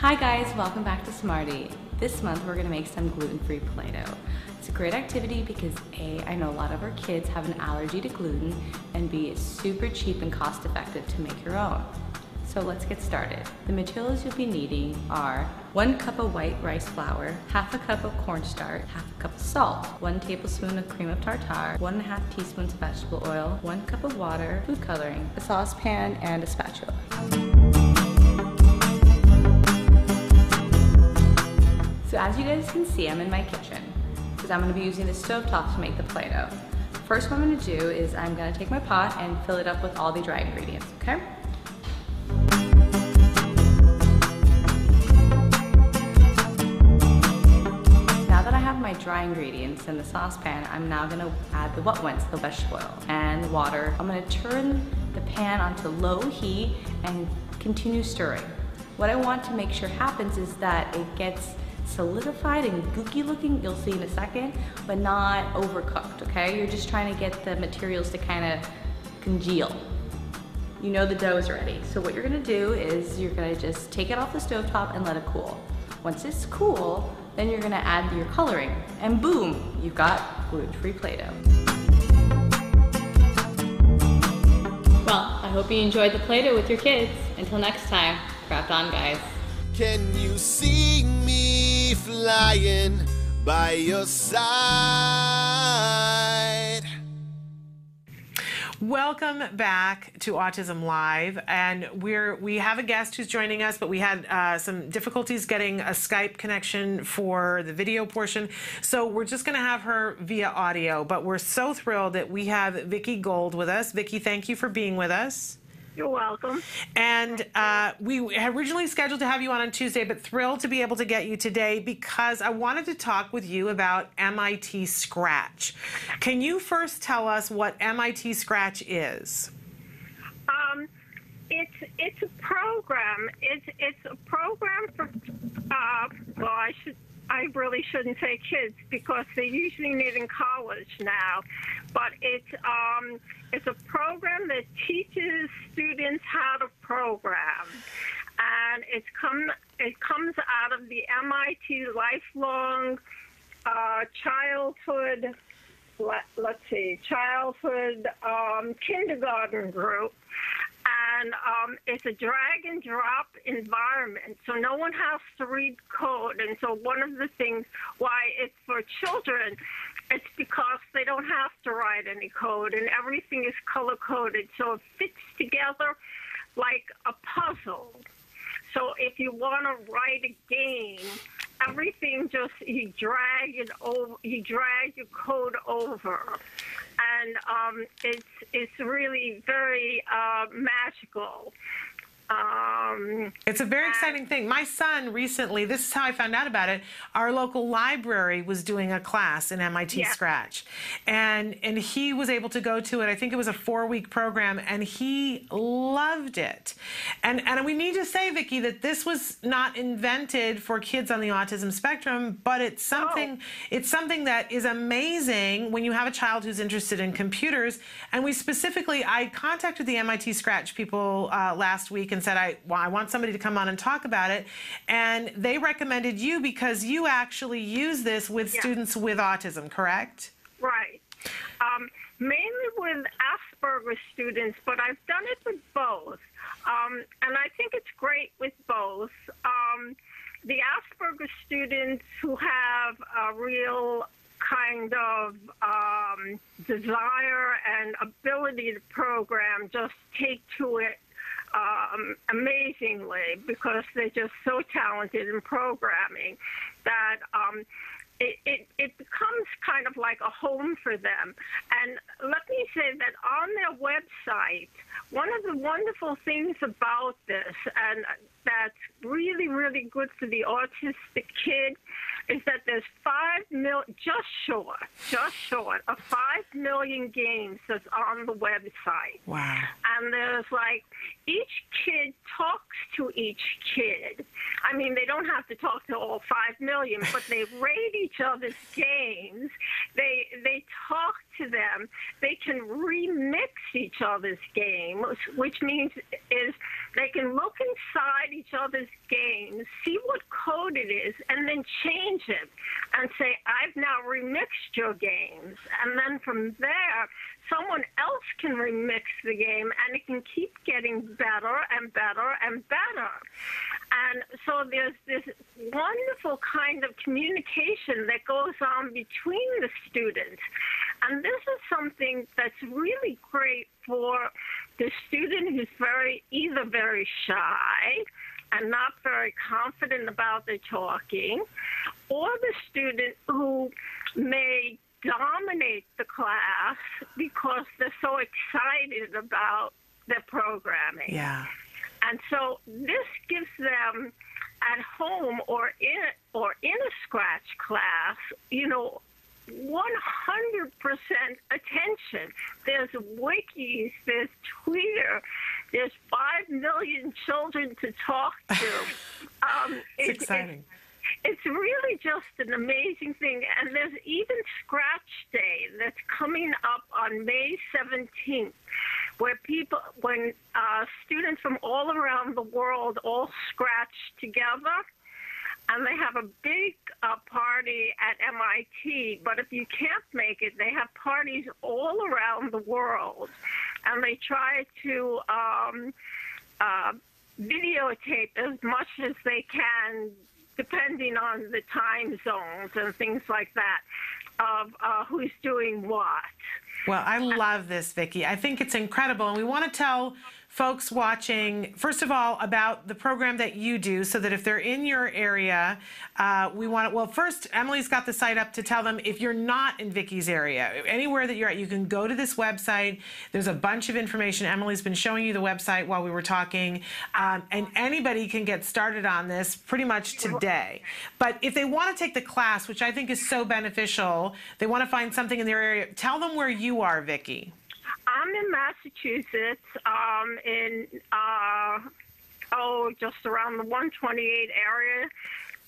Hi guys, welcome back to Smarty. This month we're gonna make some gluten-free Play-Doh. It's a great activity because A, I know a lot of our kids have an allergy to gluten, and B, it's super cheap and cost effective to make your own. So let's get started. The materials you'll be needing are one cup of white rice flour, half a cup of cornstarch, half a cup of salt, one tablespoon of cream of tartar, one and a half teaspoons of vegetable oil, one cup of water, food coloring, a saucepan, and a spatula. So as you guys can see, I'm in my kitchen because I'm going to be using the stove top to make the Play-Doh. First what I'm going to do is I'm going to take my pot and fill it up with all the dry ingredients, okay? Now that I have my dry ingredients in the saucepan, I'm now going to add the wet ones, the vegetable oil and the water. I'm going to turn the pan onto low heat and continue stirring. What I want to make sure happens is that it gets solidified and gooky looking, you'll see in a second, but not overcooked, okay? You're just trying to get the materials to kind of congeal. You know the dough is ready. So what you're gonna do is you're gonna just take it off the stove top and let it cool. Once it's cool, then you're gonna add your coloring and boom, you've got gluten-free Play-Doh. Well, I hope you enjoyed the Play-Doh with your kids. Until next time, craft on guys. Can you see me flying by your side? Welcome back to Autism Live, and we're we have a guest who's joining us, but we had uh, some difficulties getting a Skype connection for the video portion, so we're just going to have her via audio. But we're so thrilled that we have Vicki Gold with us. Vicki, thank you for being with us. You're welcome. And uh, we originally scheduled to have you on on Tuesday, but thrilled to be able to get you today because I wanted to talk with you about MIT Scratch. Can you first tell us what MIT Scratch is? Um, it's it's a program. It's it's a program for. Uh, well, I should. I really shouldn't say kids because they're usually need in college now, but it's um, it's a program that teaches students how to program, and it's come it comes out of the MIT lifelong uh, childhood. Let, let's see, childhood um, kindergarten group, and um, it's a drag and drop environment, so no one has to read code. And so one of the things why it's for children, it's because they don't have to write any code, and everything is color coded, so it fits together like a puzzle. So if you want to write a game, just you drag it over, you drag your code over. and um, it's it's really very uh, magical. Um, It's a very exciting thing. My son recently, this is how I found out about it. Our local library was doing a class in MIT Yeah. Scratch. And and he was able to go to it. I think it was a 4-week program and he loved it. And and we need to say Vicki that this was not invented for kids on the autism spectrum, but it's something it's something that is amazing when you have a child who's interested in computers. And we specifically I contacted the MIT Scratch people uh, last week and said I well, I want somebody to come on and talk about it. And they recommended you because you actually use this with students with autism, correct? Right. Um, mainly with Asperger's students, but I've done it with both. Um, and I think it's great with both. Um, the Asperger's students who have a real kind of um, desire and ability to program just take to it um, amazingly because they're just so talented in programming that um, it, it, it becomes kind of like a home for them. And let me say that on their website, one of the wonderful things about this, and that's really, really good for the autistic kid, is that there's five mil, just short, just short of five million games that's on the website. Wow. And there's like each kid talks to each kid. I mean, they don't have to talk to all five million, but they rate each other's games. They they talk to them. They can remix each other's games, which means is they can look inside each other's games, see what code it is, and then change it and say, I've now remixed your games. And then from there, someone else can remix the game and it can keep getting better and better and better. And so there's this wonderful kind of communication that goes on between the students. And this is something that's really great for the student who's very, either very shy and not very confident about their talking, or the student who may dominate the class because they're so excited about their programming. Yeah. And so this gives them at home or in or in a scratch class, you know, 100% attention. There's wikis, there's Twitter, there's 5 million children to talk to. Um, It's it- exciting. it's really just an amazing thing. And there's even Scratch Day that's coming up on May 17th, where people, when uh, students from all around the world all scratch together. And they have a big uh, party at MIT, but if you can't make it, they have parties all around the world. And they try to um, uh, videotape as much as they can, depending on the time zones and things like that, of uh, who's doing what. Well, I love this, Vicki. I think it's incredible. And we want to tell folks watching, first of all, about the program that you do so that if they're in your area, uh, we want to, well, first, Emily's got the site up to tell them if you're not in Vicki's area, anywhere that you're at, you can go to this website. There's a bunch of information. Emily's been showing you the website while we were talking. Um, and anybody can get started on this pretty much today. But if they want to take the class, which I think is so beneficial, they want to find something in their area, tell them where you are, Vicki. I'm in Massachusetts, um, in uh, oh, just around the 128 area,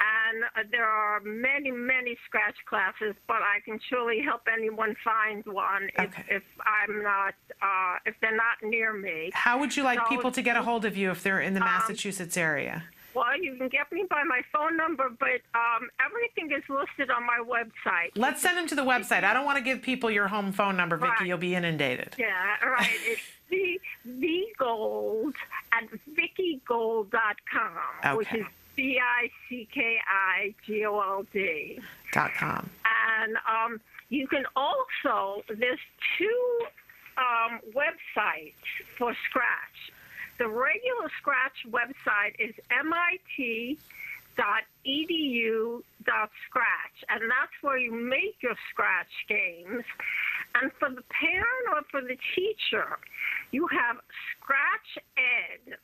and there are many, many scratch classes. But I can surely help anyone find one if, if I'm not, uh, if they're not near me. How would you like So- people to get a hold of you if they're in the Um, Massachusetts area? Well, you can get me by my phone number, but um, everything is listed on my website. Let's send them to the website. I don't want to give people your home phone number, Vicki. Right. You'll be inundated. Yeah, right. It's v, gold at vickygold.com, which is B I C K I G O L D. Dot com. And um, you can also, there's two um, websites for Scratch. The regular Scratch website is mit.edu.scratch, and that's where you make your Scratch games. And for the parent or for the teacher, you have Scratch Ed.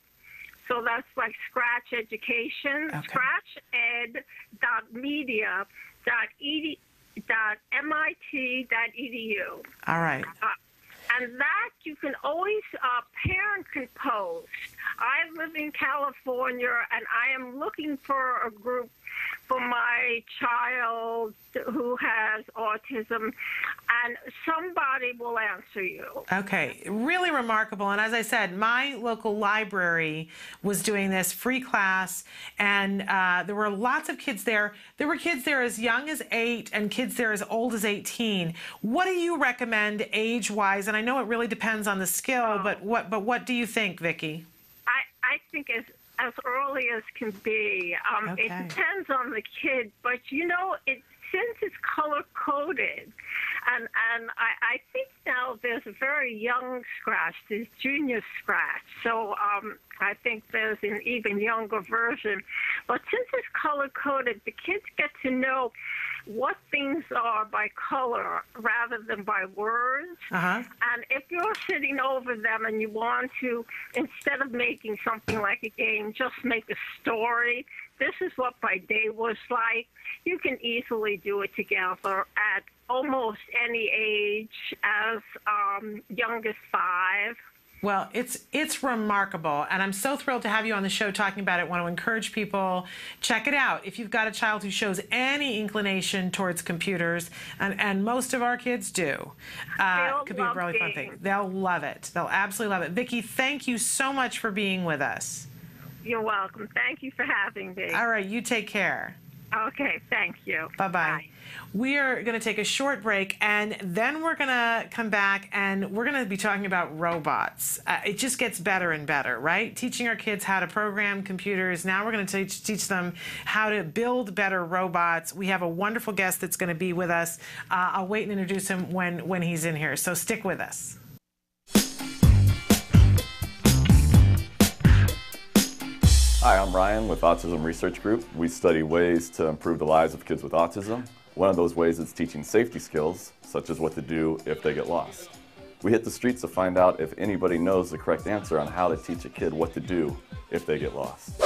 So that's like Scratch Education, scratched.media.ed dot mit edu. All right. Uh, and that you can always uh, parent can post. I live in California, and I am looking for a group for my child who has autism, and somebody will answer you. Okay, really remarkable. And as I said, my local library was doing this free class, and uh, there were lots of kids there. There were kids there as young as eight and kids there as old as 18. What do you recommend age wise? And I know it really depends on the skill, but what but what do you think, Vicki? I, I think as as early as can be. Um, Okay. It depends on the kid, but you know, it since it's color coded, and and I, I think now there's a very young scratch, there's junior scratch. So um, I think there's an even younger version, but since it's color coded, the kids get to know what things are by color rather than by words. Uh-huh. And if you're sitting over them and you want to, instead of making something like a game, just make a story. This is what my day was like. You can easily do it together at almost any age, as um, young as five. Well, it's it's remarkable, and I'm so thrilled to have you on the show talking about it. want to encourage people check it out if you've got a child who shows any inclination towards computers, and and most of our kids do. Uh, it could be a really fun thing. They'll love it. They'll absolutely love it. Vicki, thank you so much for being with us. You're welcome. Thank you for having me. All right, you take care. Okay, thank you. Bye bye. We are going to take a short break and then we're going to come back and we're going to be talking about robots. Uh, it just gets better and better, right? Teaching our kids how to program computers. Now we're going to teach, teach them how to build better robots. We have a wonderful guest that's going to be with us. Uh, I'll wait and introduce him when, when he's in here. So stick with us. Hi, I'm Ryan with Autism Research Group. We study ways to improve the lives of kids with autism. One of those ways is teaching safety skills, such as what to do if they get lost. We hit the streets to find out if anybody knows the correct answer on how to teach a kid what to do if they get lost.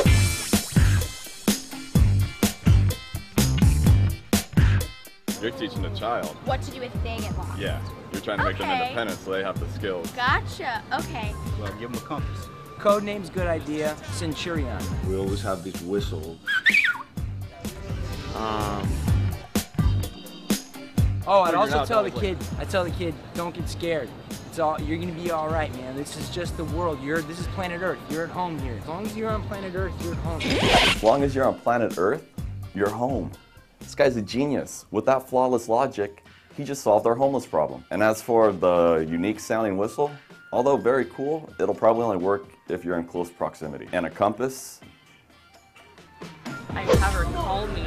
You're teaching a child. What to do if they get lost. Yeah. You're trying to make them independent so they have the skills. Gotcha. Okay. Well, give them a compass. Code name's good idea. Centurion. We always have this whistle. Um, Oh, I'd also out, tell the kid. I tell the kid, don't get scared. It's all. You're gonna be all right, man. This is just the world. You're. This is planet Earth. You're at home here. As long as you're on planet Earth, you're at home. As long as you're on planet Earth, you're home. This guy's a genius. With that flawless logic, he just solved our homeless problem. And as for the unique sounding whistle, although very cool, it'll probably only work if you're in close proximity. And a compass, I have her call me.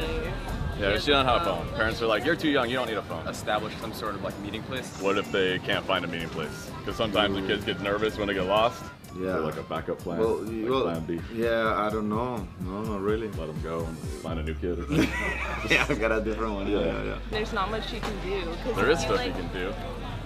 Yeah, she don't have a phone. Parents are like, you're too young, you don't need a phone. Establish some sort of like meeting place. What if they can't find a meeting place? Because sometimes the kids get nervous when they get lost. Yeah. So like a backup plan. Well, like well, plan B. yeah, I don't know. No, not really. Let them go and find a new kid. Or yeah, I've got a different one. Yeah, yeah, yeah. There's not much you can do. There is stuff feel you can do.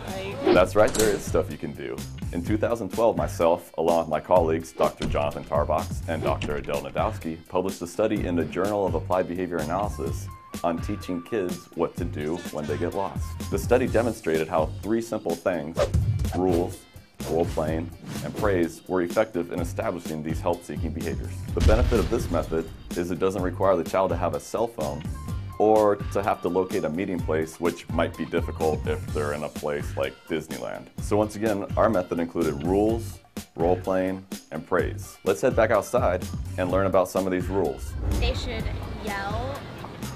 Like, That's right, there is stuff you can do. In 2012, myself, along with my colleagues, Dr. Jonathan Tarbox and Dr. Adel Najdowski, published a study in the Journal of Applied Behavior Analysis on teaching kids what to do when they get lost. The study demonstrated how three simple things rules, role playing, and praise were effective in establishing these help seeking behaviors. The benefit of this method is it doesn't require the child to have a cell phone or to have to locate a meeting place, which might be difficult if they're in a place like Disneyland. So once again, our method included rules, role playing, and praise. Let's head back outside and learn about some of these rules. They should yell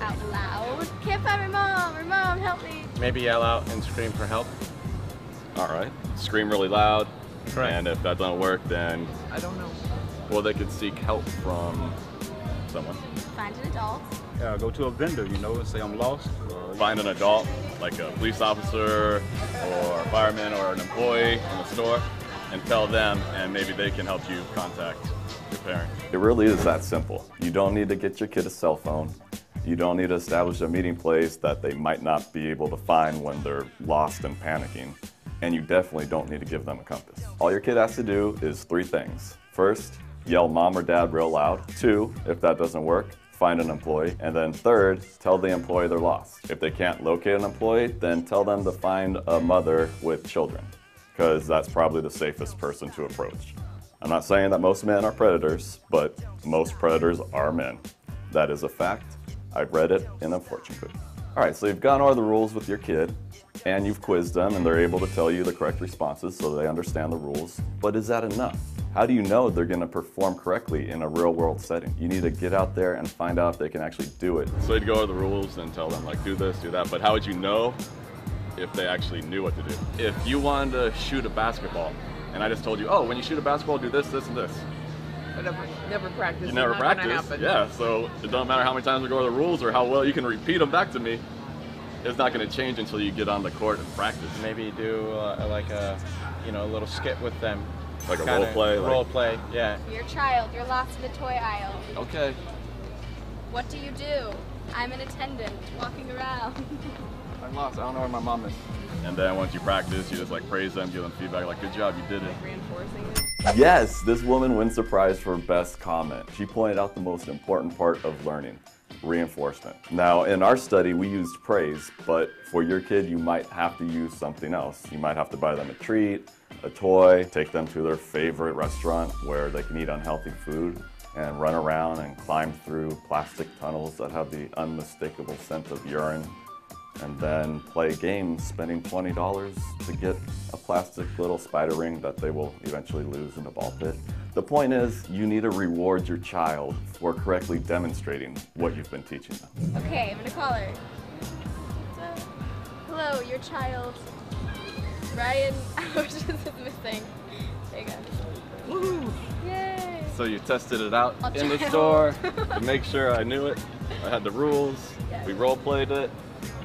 out loud. Can't find my mom. Or mom, help me. Maybe yell out and scream for help. All right. Scream really loud. And if that doesn't work, then I don't know. well, they could seek help from someone. Find an adult. Yeah, go to a vendor, you know, and say I'm lost. Find an adult, like a police officer or a fireman or an employee in the store, and tell them, and maybe they can help you contact your parent. It really is that simple. You don't need to get your kid a cell phone. You don't need to establish a meeting place that they might not be able to find when they're lost and panicking. And you definitely don't need to give them a compass. All your kid has to do is three things. First, yell mom or dad real loud. Two, if that doesn't work, find an employee. And then third, tell the employee they're lost. If they can't locate an employee, then tell them to find a mother with children, because that's probably the safest person to approach. I'm not saying that most men are predators, but most predators are men. That is a fact. I've read it in a fortune cookie. All right, so you've gone over the rules with your kid, and you've quizzed them, and they're able to tell you the correct responses so they understand the rules. But is that enough? How do you know they're going to perform correctly in a real world setting? You need to get out there and find out if they can actually do it. So you'd go over the rules and tell them like do this, do that, but how would you know if they actually knew what to do? If you wanted to shoot a basketball and I just told you, oh, when you shoot a basketball, do this, this, and this. I never, never practice. You never It's not gonna practice. Yeah, so it doesn't matter how many times we go over the rules or how well you can repeat them back to me. It's not going to change until you get on the court and practice. Maybe do uh, like a, you know, a little skit with them. Like a Kinda role play, like- Role play, yeah. Your child, you're lost in the toy aisle. Okay. What do you do? I'm an attendant, walking around. I'm lost. I don't know where my mom is. And then once you practice, you just like praise them, give them feedback, like good job, you did it. Reinforcing it. Yes, this woman wins the prize for best comment. She pointed out the most important part of learning reinforcement. Now, in our study, we used praise, but for your kid, you might have to use something else. You might have to buy them a treat, a toy, take them to their favorite restaurant where they can eat unhealthy food and run around and climb through plastic tunnels that have the unmistakable scent of urine and then play games spending $20 to get a plastic little spider ring that they will eventually lose in a ball pit. The point is, you need to reward your child for correctly demonstrating what you've been teaching them. Okay, I'm gonna call her. Hello, your child. Ryan Ouch is missing. There you go. Woohoo! Yay! So you tested it out I'll in the store to make sure I knew it. I had the rules. Yes. We role played it,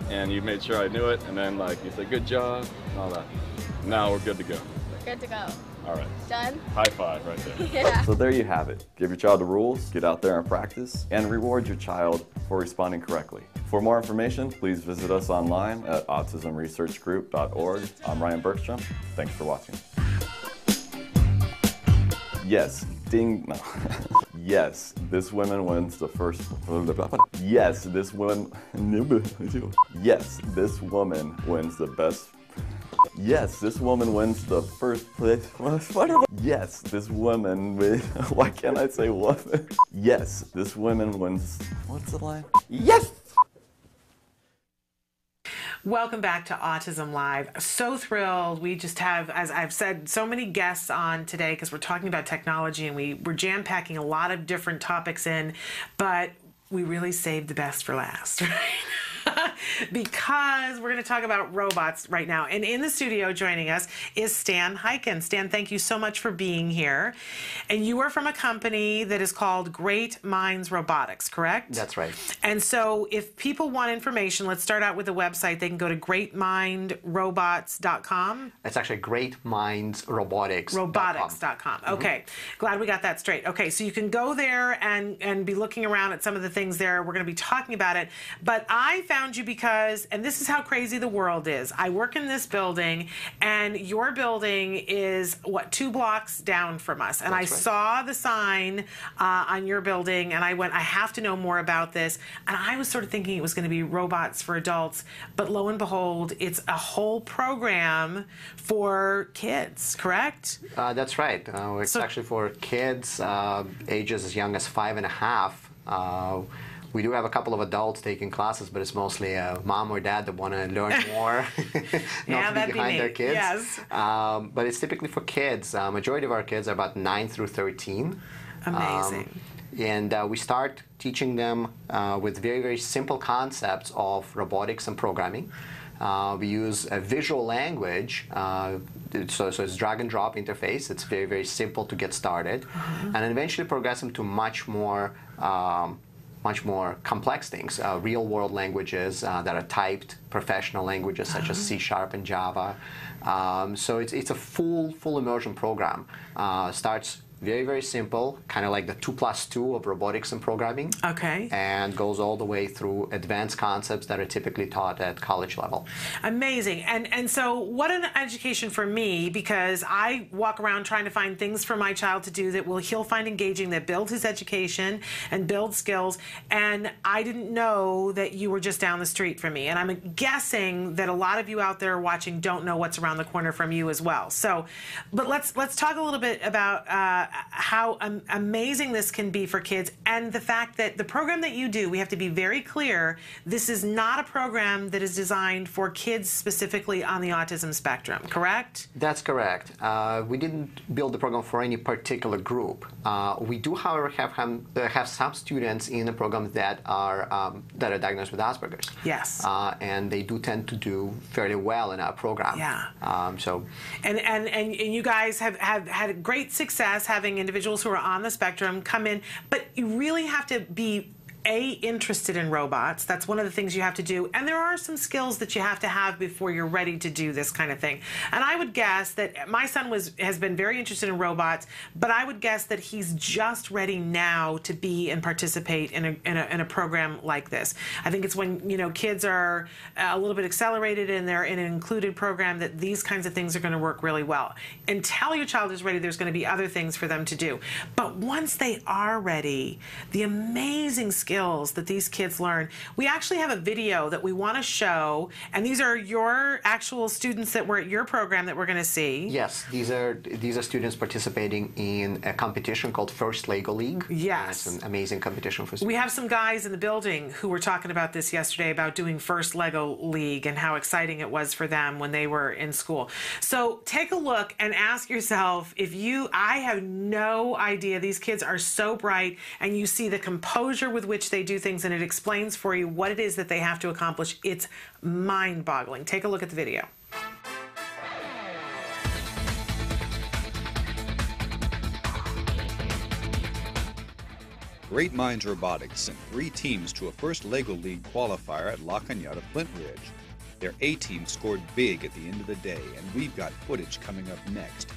and you made sure I knew it. And then like you said, good job, and all that. Now we're good to go. We're good to go. All right. Done? High five right there. Yeah. So there you have it. Give your child the rules, get out there and practice, and reward your child for responding correctly. For more information, please visit us online at autismresearchgroup.org. I'm Ryan Bergstrom. Thanks for watching. Yes, ding. No. yes, this woman wins the first. Yes, this woman. Yes, this woman wins the best. Yes, this woman wins the first place. Yes, this woman. Why can't I say woman? Yes, this woman wins. What's the line? Yes. Welcome back to Autism Live. So thrilled. We just have, as I've said, so many guests on today because we're talking about technology and we, we're jam packing a lot of different topics in, but we really saved the best for last, right? because we're going to talk about robots right now. And in the studio joining us is Stan Hyken. Stan, thank you so much for being here. And you are from a company that is called Great Minds Robotics, correct? That's right. And so if people want information, let's start out with a website. They can go to greatmindrobots.com. It's actually Great Minds Robotics. Robotics.com. Mm-hmm. Okay. Glad we got that straight. Okay. So you can go there and, and be looking around at some of the things there. We're going to be talking about it. But I found you because, and this is how crazy the world is. I work in this building, and your building is, what, two blocks down from us. And I right. saw the sign uh, on your building, and I went, I have to know more about this. And I was sort of thinking it was going to be robots for adults, but lo and behold, it's a whole program for kids, correct? Uh, that's right. Uh, it's actually for kids uh, ages as young as five and a half. Uh, we do have a couple of adults taking classes, but it's mostly a mom or dad that want to learn more, not Yeah, be be behind me. their kids. Yes. Um, but it's typically for kids. Uh, majority of our kids are about nine through thirteen. Amazing. Um, and uh, we start teaching them uh, with very, very simple concepts of robotics and programming. Uh, we use a visual language, uh, so, so it's drag and drop interface. It's very, very simple to get started, and then eventually progress them to much more, um, much more complex things. Uh, real-world languages uh, that are typed, professional languages such as C Sharp and Java. Um, so it's, it's a full, full immersion program. Uh, starts Very, very simple, kind of like the two plus two of robotics and programming. Okay. And goes all the way through advanced concepts that are typically taught at college level. Amazing. And and so what an education for me because I walk around trying to find things for my child to do that will he'll find engaging that build his education and build skills and I didn't know that you were just down the street from me and I'm guessing that a lot of you out there watching don't know what's around the corner from you as well. So but let's let's talk a little bit about uh, how um, amazing this can be for kids and the fact that the program that you do, we have to be very clear, this is not a program that is designed for kids specifically on the autism spectrum, correct? That's correct. Uh, we didn't build the program for any particular group. Uh, we do, however, have, have some students in the program that are um, that are diagnosed with Asperger's. Yes. Uh, and they do tend to do fairly well in our program. Yeah. Um, so. And, and and and you guys have have had great success having individuals who are on the spectrum come in, but you really have to be a interested in robots. That's one of the things you have to do. And there are some skills that you have to have before you're ready to do this kind of thing. And i would guess that my son was has been very interested in robots but i would guess that he's just ready now to be and participate in a, in a, in a program like this. I think it's when you know kids are uh, a little bit accelerated and they're in an included program that these kinds of things are going to work really well. Until your child is ready there's going to be other things for them to do. But once they are ready the amazing skills skills that these kids learn. We actually have a video that we want to show, and these are your actual students that were at your program that we're going to see. Yes, these are these are students participating in a competition called First Lego League. Yes, it's an amazing competition for. Students. We have some guys in the building who were talking about this yesterday about doing First Lego League and how exciting it was for them when they were in school. So take a look and ask yourself if you. I have no idea. These kids are so bright, and you see the composure with which they do things and it explains for you what it is that they have to accomplish. It's mind boggling. Take a look at the video. Great Minds Robotics sent three teams to a first LEGO League qualifier at La Cañada Flintridge. Their A team scored big at the end of the day, and we've got footage coming up next.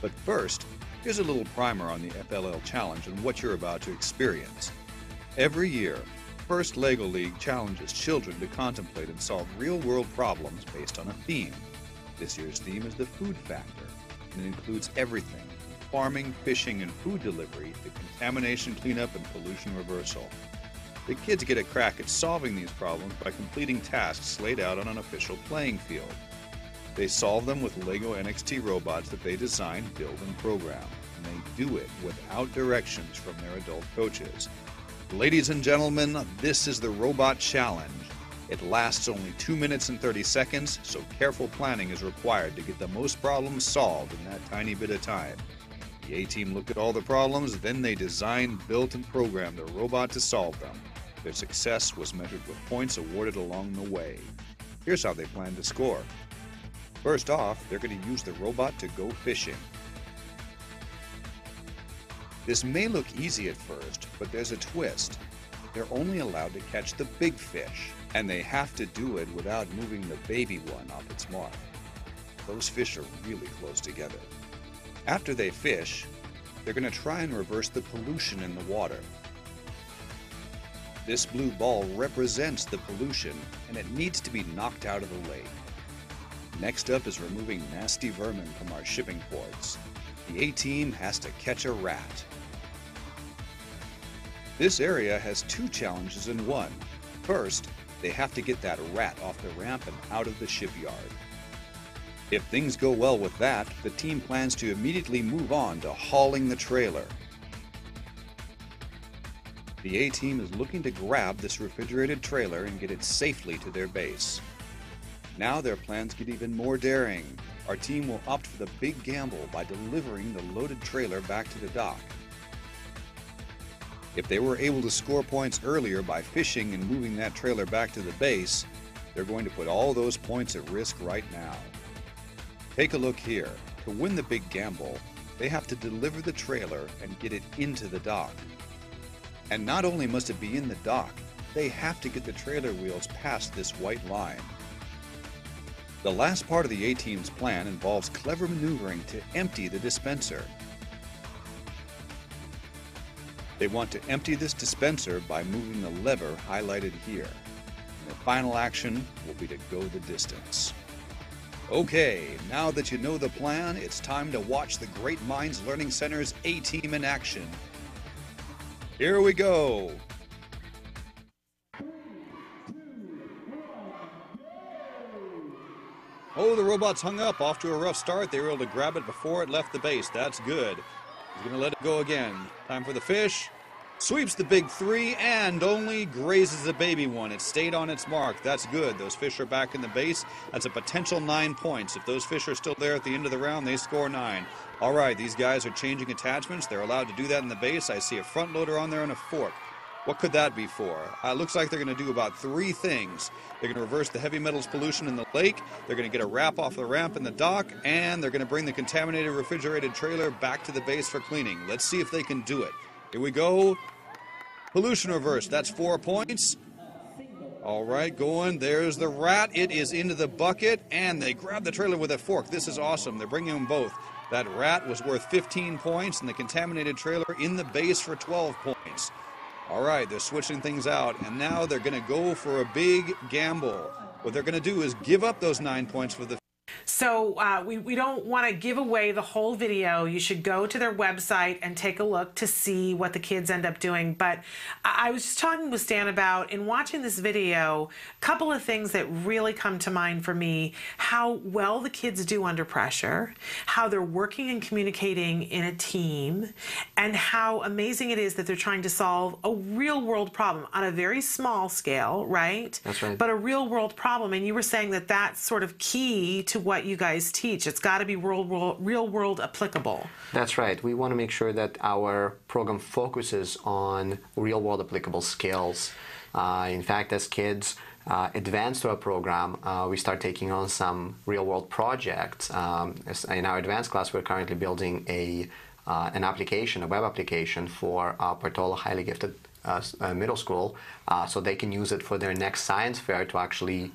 But first, here's a little primer on the FLL Challenge and what you're about to experience. Every year, First LEGO League challenges children to contemplate and solve real world problems based on a theme. This year's theme is the food factor, and it includes everything from farming, fishing, and food delivery to contamination cleanup and pollution reversal. The kids get a crack at solving these problems by completing tasks laid out on an official playing field. They solve them with LEGO NXT robots that they design, build, and program, and they do it without directions from their adult coaches. Ladies and gentlemen, this is the Robot Challenge. It lasts only 2 minutes and 30 seconds, so careful planning is required to get the most problems solved in that tiny bit of time. The A team looked at all the problems, then they designed, built, and programmed the robot to solve them. Their success was measured with points awarded along the way. Here's how they plan to score. First off, they're going to use the robot to go fishing. This may look easy at first, but there's a twist. They're only allowed to catch the big fish, and they have to do it without moving the baby one off its mark. Those fish are really close together. After they fish, they're going to try and reverse the pollution in the water. This blue ball represents the pollution, and it needs to be knocked out of the lake. Next up is removing nasty vermin from our shipping ports. The A team has to catch a rat. This area has two challenges in one. First, they have to get that rat off the ramp and out of the shipyard. If things go well with that, the team plans to immediately move on to hauling the trailer. The A team is looking to grab this refrigerated trailer and get it safely to their base. Now their plans get even more daring. Our team will opt for the big gamble by delivering the loaded trailer back to the dock. If they were able to score points earlier by fishing and moving that trailer back to the base, they're going to put all those points at risk right now. Take a look here. To win the big gamble, they have to deliver the trailer and get it into the dock. And not only must it be in the dock, they have to get the trailer wheels past this white line. The last part of the A-Team's plan involves clever maneuvering to empty the dispenser. They want to empty this dispenser by moving the lever highlighted here. And the final action will be to go the distance. Okay, now that you know the plan, it's time to watch the Great Minds Learning Center's A Team in action. Here we go. Oh, the robot's hung up. Off to a rough start. They were able to grab it before it left the base. That's good. He's going to let it go again. Time for the fish. Sweeps the big three and only grazes the baby one. It stayed on its mark. That's good. Those fish are back in the base. That's a potential nine points. If those fish are still there at the end of the round, they score nine. All right, these guys are changing attachments. They're allowed to do that in the base. I see a front loader on there and a fork. What could that be for? Uh, looks like they're going to do about three things. They're going to reverse the heavy metals pollution in the lake, they're going to get a wrap off the ramp in the dock, and they're going to bring the contaminated refrigerated trailer back to the base for cleaning. Let's see if they can do it. Here we go. Pollution reverse. That's four points. All right, going. There's the rat. It is into the bucket, and they grab the trailer with a fork. This is awesome. They're bringing them both. That rat was worth 15 points, and the contaminated trailer in the base for 12 points. All right, they're switching things out, and now they're going to go for a big gamble. What they're going to do is give up those nine points for the So uh, we, we don't want to give away the whole video. You should go to their website and take a look to see what the kids end up doing. But I, I was just talking with Stan about, in watching this video, a couple of things that really come to mind for me how well the kids do under pressure, how they're working and communicating in a team, and how amazing it is that they're trying to solve a real world problem on a very small scale, right? That's right. But a real world problem. And you were saying that that's sort of key to what you guys teach. It's got to be real world, real world applicable. That's right. We want to make sure that our program focuses on real world applicable skills. Uh, in fact, as kids uh, advance through our program, uh, we start taking on some real world projects. Um, in our advanced class, we're currently building a uh, an application, a web application for uh, Portola Highly Gifted uh, uh, Middle School, uh, so they can use it for their next science fair to actually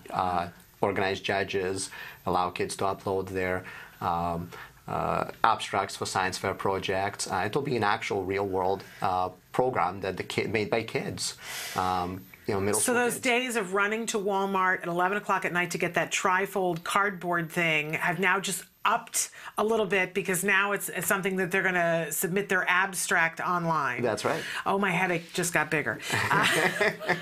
organize judges, allow kids to upload their um, uh, abstracts for science fair projects. Uh, it'll be an actual real world uh, program that the kid made by kids. Um, you know, middle So those kids. days of running to Walmart at 11 o'clock at night to get that trifold cardboard thing have now just upped a little bit because now it's, it's something that they're going to submit their abstract online. That's right. Oh, my headache just got bigger. Uh,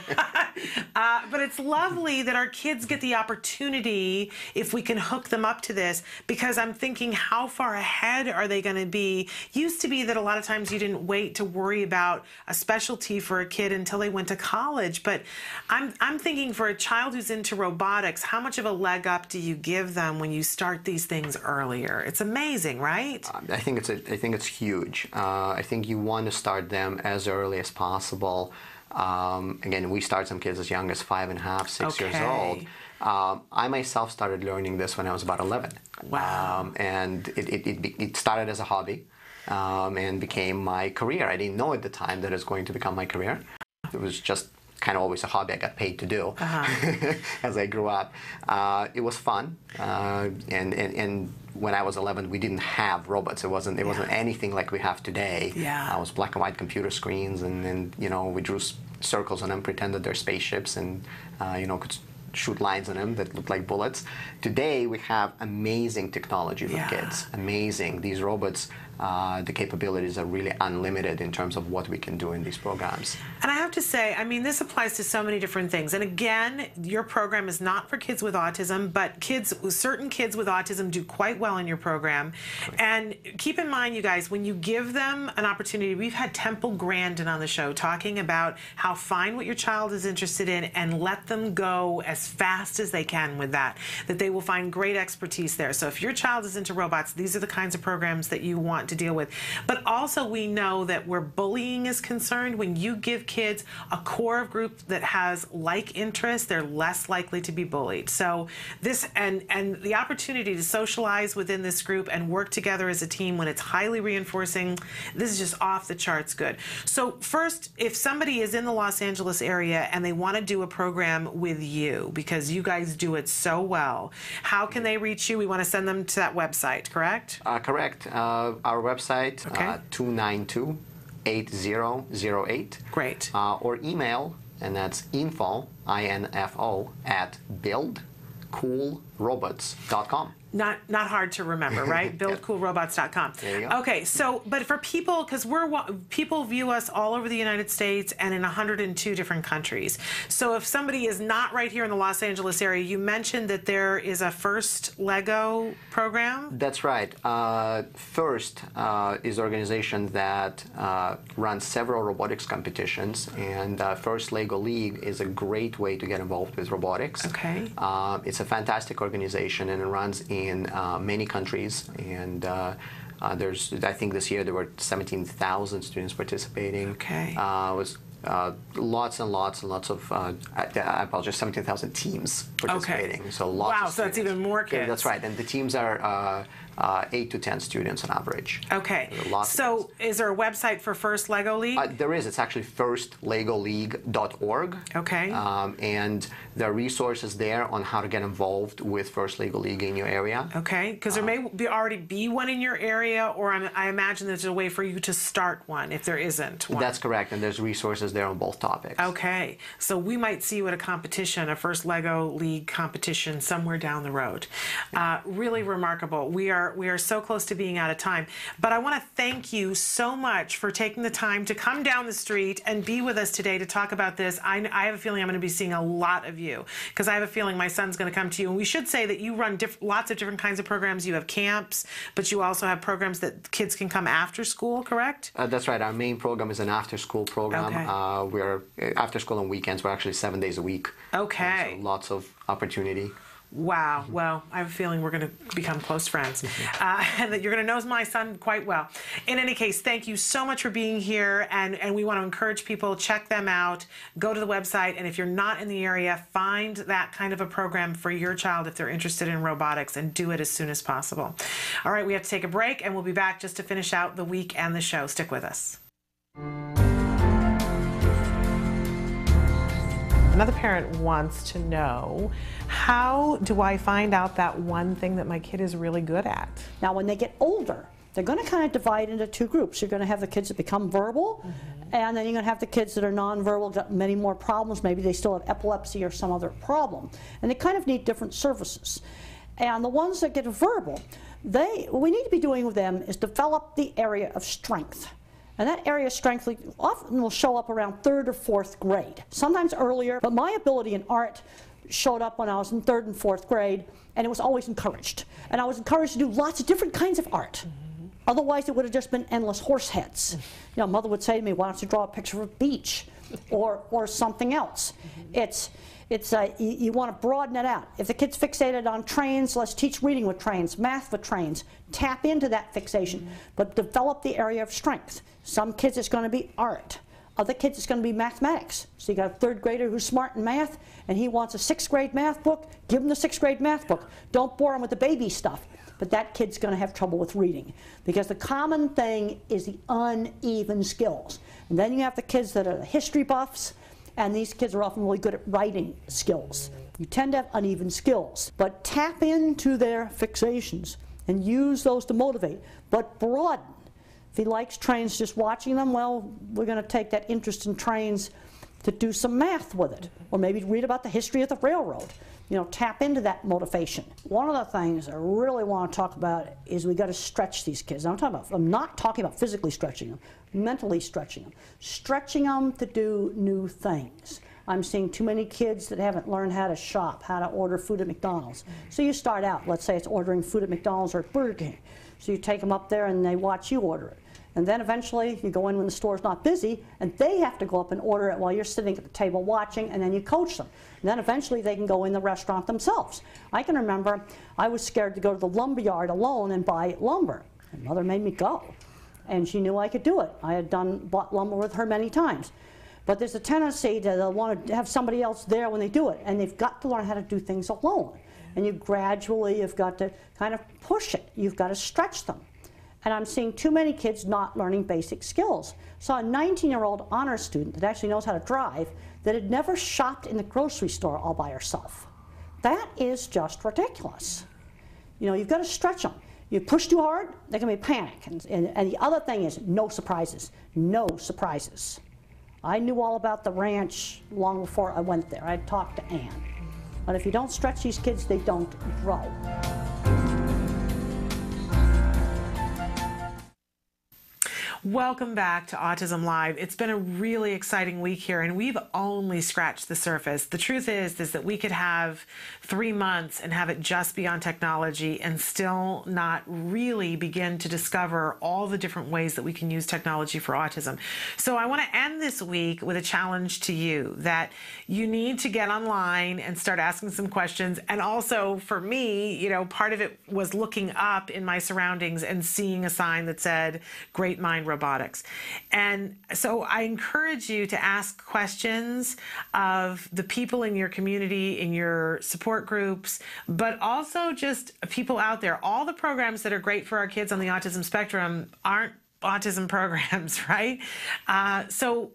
uh, but it's lovely that our kids get the opportunity, if we can hook them up to this, because I'm thinking, how far ahead are they going to be? Used to be that a lot of times you didn't wait to worry about a specialty for a kid until they went to college. But I'm, I'm thinking for a child who's into robotics, how much of a leg up do you give them when you start these things earlier? It's amazing, right? I think it's a, I think it's huge. Uh, I think you want to start them as early as possible. Um, again, we start some kids as young as five and a half, six years old. Um, I myself started learning this when I was about 11. Wow. Um, and it, it, it, it started as a hobby um, and became my career. I didn't know at the time that it was going to become my career. It was just kind of always a hobby I got paid to do as I grew up. Uh, it was fun, uh, and, and and when I was 11, we didn't have robots. It wasn't it wasn't anything like we have today. Yeah. Uh, it was black and white computer screens, and and you know we drew circles on them, pretended they're spaceships, and uh, you know could. Shoot lines on them that look like bullets. Today we have amazing technology for Yeah. kids. Amazing. These robots, uh, the capabilities are really unlimited in terms of what we can do in these programs. And I have to say, I mean, this applies to so many different things. And again, your program is not for kids with autism, but kids, certain kids with autism do quite well in your program. And keep in mind, you guys, when you give them an opportunity, we've had Temple Grandin on the show talking about how find what your child is interested in and let them go as fast as they can with that, that they will find great expertise there. So if your child is into robots, these are the kinds of programs that you want to deal with. But also, we know that where bullying is concerned, when you give kids a core of group that has like interests, they're less likely to be bullied. So this and and the opportunity to socialize within this group and work together as a team when it's highly reinforcing, this is just off the charts good. So first, if somebody is in the Los Angeles area and they want to do a program with you because you guys do it so well, how can they reach you? We want to send them to that website, correct? Uh, correct. Uh, our website, Okay. uh, 292 8008. Great. Uh, or email, and that's info, I-N-F-O, at buildcoolrobots.com. Not not hard to remember, right? BuildCoolRobots.com. There you go. Okay, so but for people, because we're people view us all over the United States and in 102 different countries. So if somebody is not right here in the Los Angeles area, you mentioned that there is a first Lego program. That's right. Uh, FIRST uh, is an organization that uh, runs several robotics competitions, and uh, FIRST Lego League is a great way to get involved with robotics. Okay. Uh, it's a fantastic organization, and it runs in uh, many countries. And uh, uh, there's, I think this year there were 17,000 students participating. Okay. Uh, it was uh, lots and lots and lots of, uh, I, I apologize, 17,000 teams participating. Okay. So lots Wow, of so that's even more Yeah, that's right. And the teams are uh, uh, 8 to 10 students on average. Okay. There are lots of So is there a website for First Lego League? Uh, there is. It's actually firstlegoleague.org. Okay. Um, and there are resources there on how to get involved with First Lego League in your area. Okay, because there may be already be one in your area, or I'm, I imagine there's a way for you to start one if there isn't one. That's correct. And there's resources there on both topics. Okay, so we might see you at a competition, a first Lego League competition somewhere down the road. Uh, really remarkable. We are we are so close to being out of time, but I want to thank you so much for taking the time to come down the street and be with us today to talk about this. I, I have a feeling I'm going to be seeing a lot of you because I have a feeling my son's going to come to you. And we should say that you run diff- lots of different kinds of programs. You have camps, but you also have programs that kids can come after school. Correct? Uh, that's right. Our main program is an after-school program. Okay. Uh, we're uh, after school on weekends. We're actually seven days a week. Okay. So lots of opportunity. Wow. Well, I have a feeling we're going to become close friends uh, and that you're going to know my son quite well. In any case, thank you so much for being here. And, and we want to encourage people, check them out, go to the website. And if you're not in the area, find that kind of a program for your child if they're interested in robotics and do it as soon as possible. All right, we have to take a break and we'll be back just to finish out the week and the show. Stick with us. Another parent wants to know how do I find out that one thing that my kid is really good at? Now, when they get older, they're going to kind of divide into two groups. You're going to have the kids that become verbal, mm-hmm. and then you're going to have the kids that are nonverbal, got many more problems. Maybe they still have epilepsy or some other problem. And they kind of need different services. And the ones that get verbal, they, what we need to be doing with them is develop the area of strength. And that area of strength often will show up around third or fourth grade, sometimes earlier. But my ability in art showed up when I was in third and fourth grade, and it was always encouraged. And I was encouraged to do lots of different kinds of art. Mm-hmm. Otherwise, it would have just been endless horse heads. Mm-hmm. You know, mother would say to me, "Why don't you draw a picture of a beach, or or something else?" Mm-hmm. It's it's uh, you, you want to broaden it out. If the kid's fixated on trains, let's teach reading with trains, math with trains. Tap into that fixation, but develop the area of strength. Some kids it's going to be art. Other kids it's going to be mathematics. So you got a third grader who's smart in math, and he wants a sixth grade math book. Give him the sixth grade math book. Don't bore him with the baby stuff. But that kid's going to have trouble with reading because the common thing is the uneven skills. And then you have the kids that are the history buffs, and these kids are often really good at writing skills. You tend to have uneven skills, but tap into their fixations and use those to motivate, but broaden. If he likes trains, just watching them, well, we're going to take that interest in trains to do some math with it, or maybe read about the history of the railroad. You know, tap into that motivation. One of the things I really want to talk about is we got to stretch these kids. I'm talking about. I'm not talking about physically stretching them, mentally stretching them, stretching them to do new things. I'm seeing too many kids that haven't learned how to shop, how to order food at McDonald's. So you start out, let's say it's ordering food at McDonald's or Burger King. So you take them up there and they watch you order it. And then eventually you go in when the store's not busy and they have to go up and order it while you're sitting at the table watching and then you coach them. And then eventually they can go in the restaurant themselves. I can remember I was scared to go to the lumber yard alone and buy lumber. And mother made me go. And she knew I could do it. I had done bought lumber with her many times. But there's a tendency to uh, they'll want to have somebody else there when they do it. And they've got to learn how to do things alone. And you gradually you've got to kind of push it. You've got to stretch them. And I'm seeing too many kids not learning basic skills. Saw a 19-year-old honor student that actually knows how to drive that had never shopped in the grocery store all by herself. That is just ridiculous. You know, you've got to stretch them. You push too hard, there can be panic. And, and, and the other thing is no surprises. No surprises. I knew all about the ranch long before I went there. I talked to Ann. But if you don't stretch these kids, they don't grow. Welcome back to Autism Live. It's been a really exciting week here, and we've only scratched the surface. The truth is, is that we could have three months and have it just be on technology and still not really begin to discover all the different ways that we can use technology for autism. So I want to end this week with a challenge to you that you need to get online and start asking some questions. And also for me, you know, part of it was looking up in my surroundings and seeing a sign that said, Great Mind robotics. And so I encourage you to ask questions of the people in your community, in your support groups, but also just people out there. All the programs that are great for our kids on the autism spectrum aren't autism programs, right? Uh, so,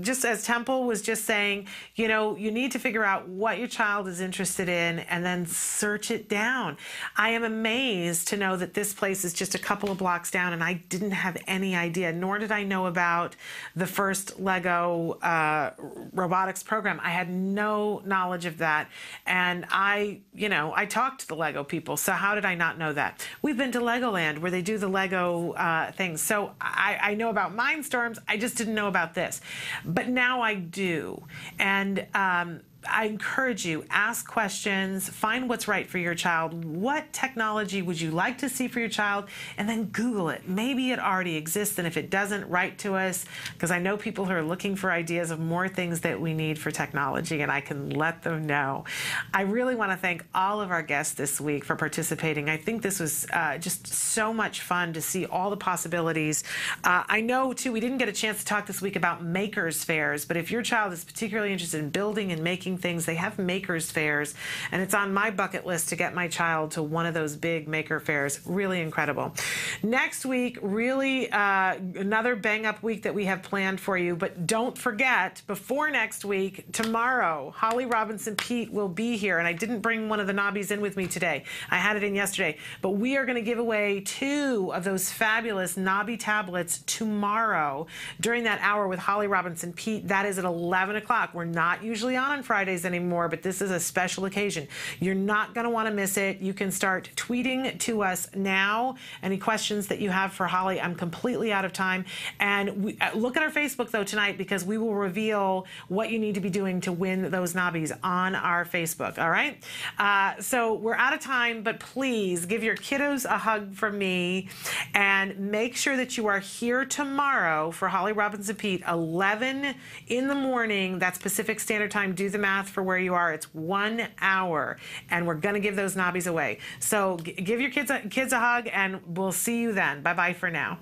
just as Temple was just saying, you know, you need to figure out what your child is interested in and then search it down. I am amazed to know that this place is just a couple of blocks down, and I didn't have any idea, nor did I know about the first Lego uh, robotics program. I had no knowledge of that. And I, you know, I talked to the Lego people, so how did I not know that? We've been to Legoland where they do the Lego uh, things. So I, I, know about Mindstorms. I just didn't know about this. But now I do. And um, I encourage you, ask questions, find what's right for your child. What technology would you like to see for your child? And then Google it. Maybe it already exists, and if it doesn't, write to us because I know people who are looking for ideas of more things that we need for technology, and I can let them know. I really want to thank all of our guests this week for participating. I think this was uh, just so much fun to see all the possibilities. Uh, I know, too, we didn't get a chance to talk this week about makers fairs, but if your child is particularly interested in building and making making things. They have makers fairs, and it's on my bucket list to get my child to one of those big maker fairs. Really incredible. Next week, really uh, another bang up week that we have planned for you. But don't forget, before next week, tomorrow, Holly Robinson Peete will be here, and I didn't bring one of the nabis in with me today. I had it in yesterday, but we are going to give away two of those fabulous nabi tablets tomorrow during that hour with Holly Robinson Peete. That is at 11 o'clock. We're not usually on on Friday. Fridays anymore, but this is a special occasion. You're not going to want to miss it. You can start tweeting to us now. Any questions that you have for Holly? I'm completely out of time. And we, uh, look at our Facebook, though, tonight because we will reveal what you need to be doing to win those nabis on our Facebook. All right? Uh, so we're out of time, but please give your kiddos a hug from me and make sure that you are here tomorrow for Holly Robinson Peete, 11 in the morning. That's Pacific Standard Time. Do the math math for where you are. It's one hour, and we're going to give those nabis away. So give your kids a, kids a hug, and we'll see you then. Bye bye for now.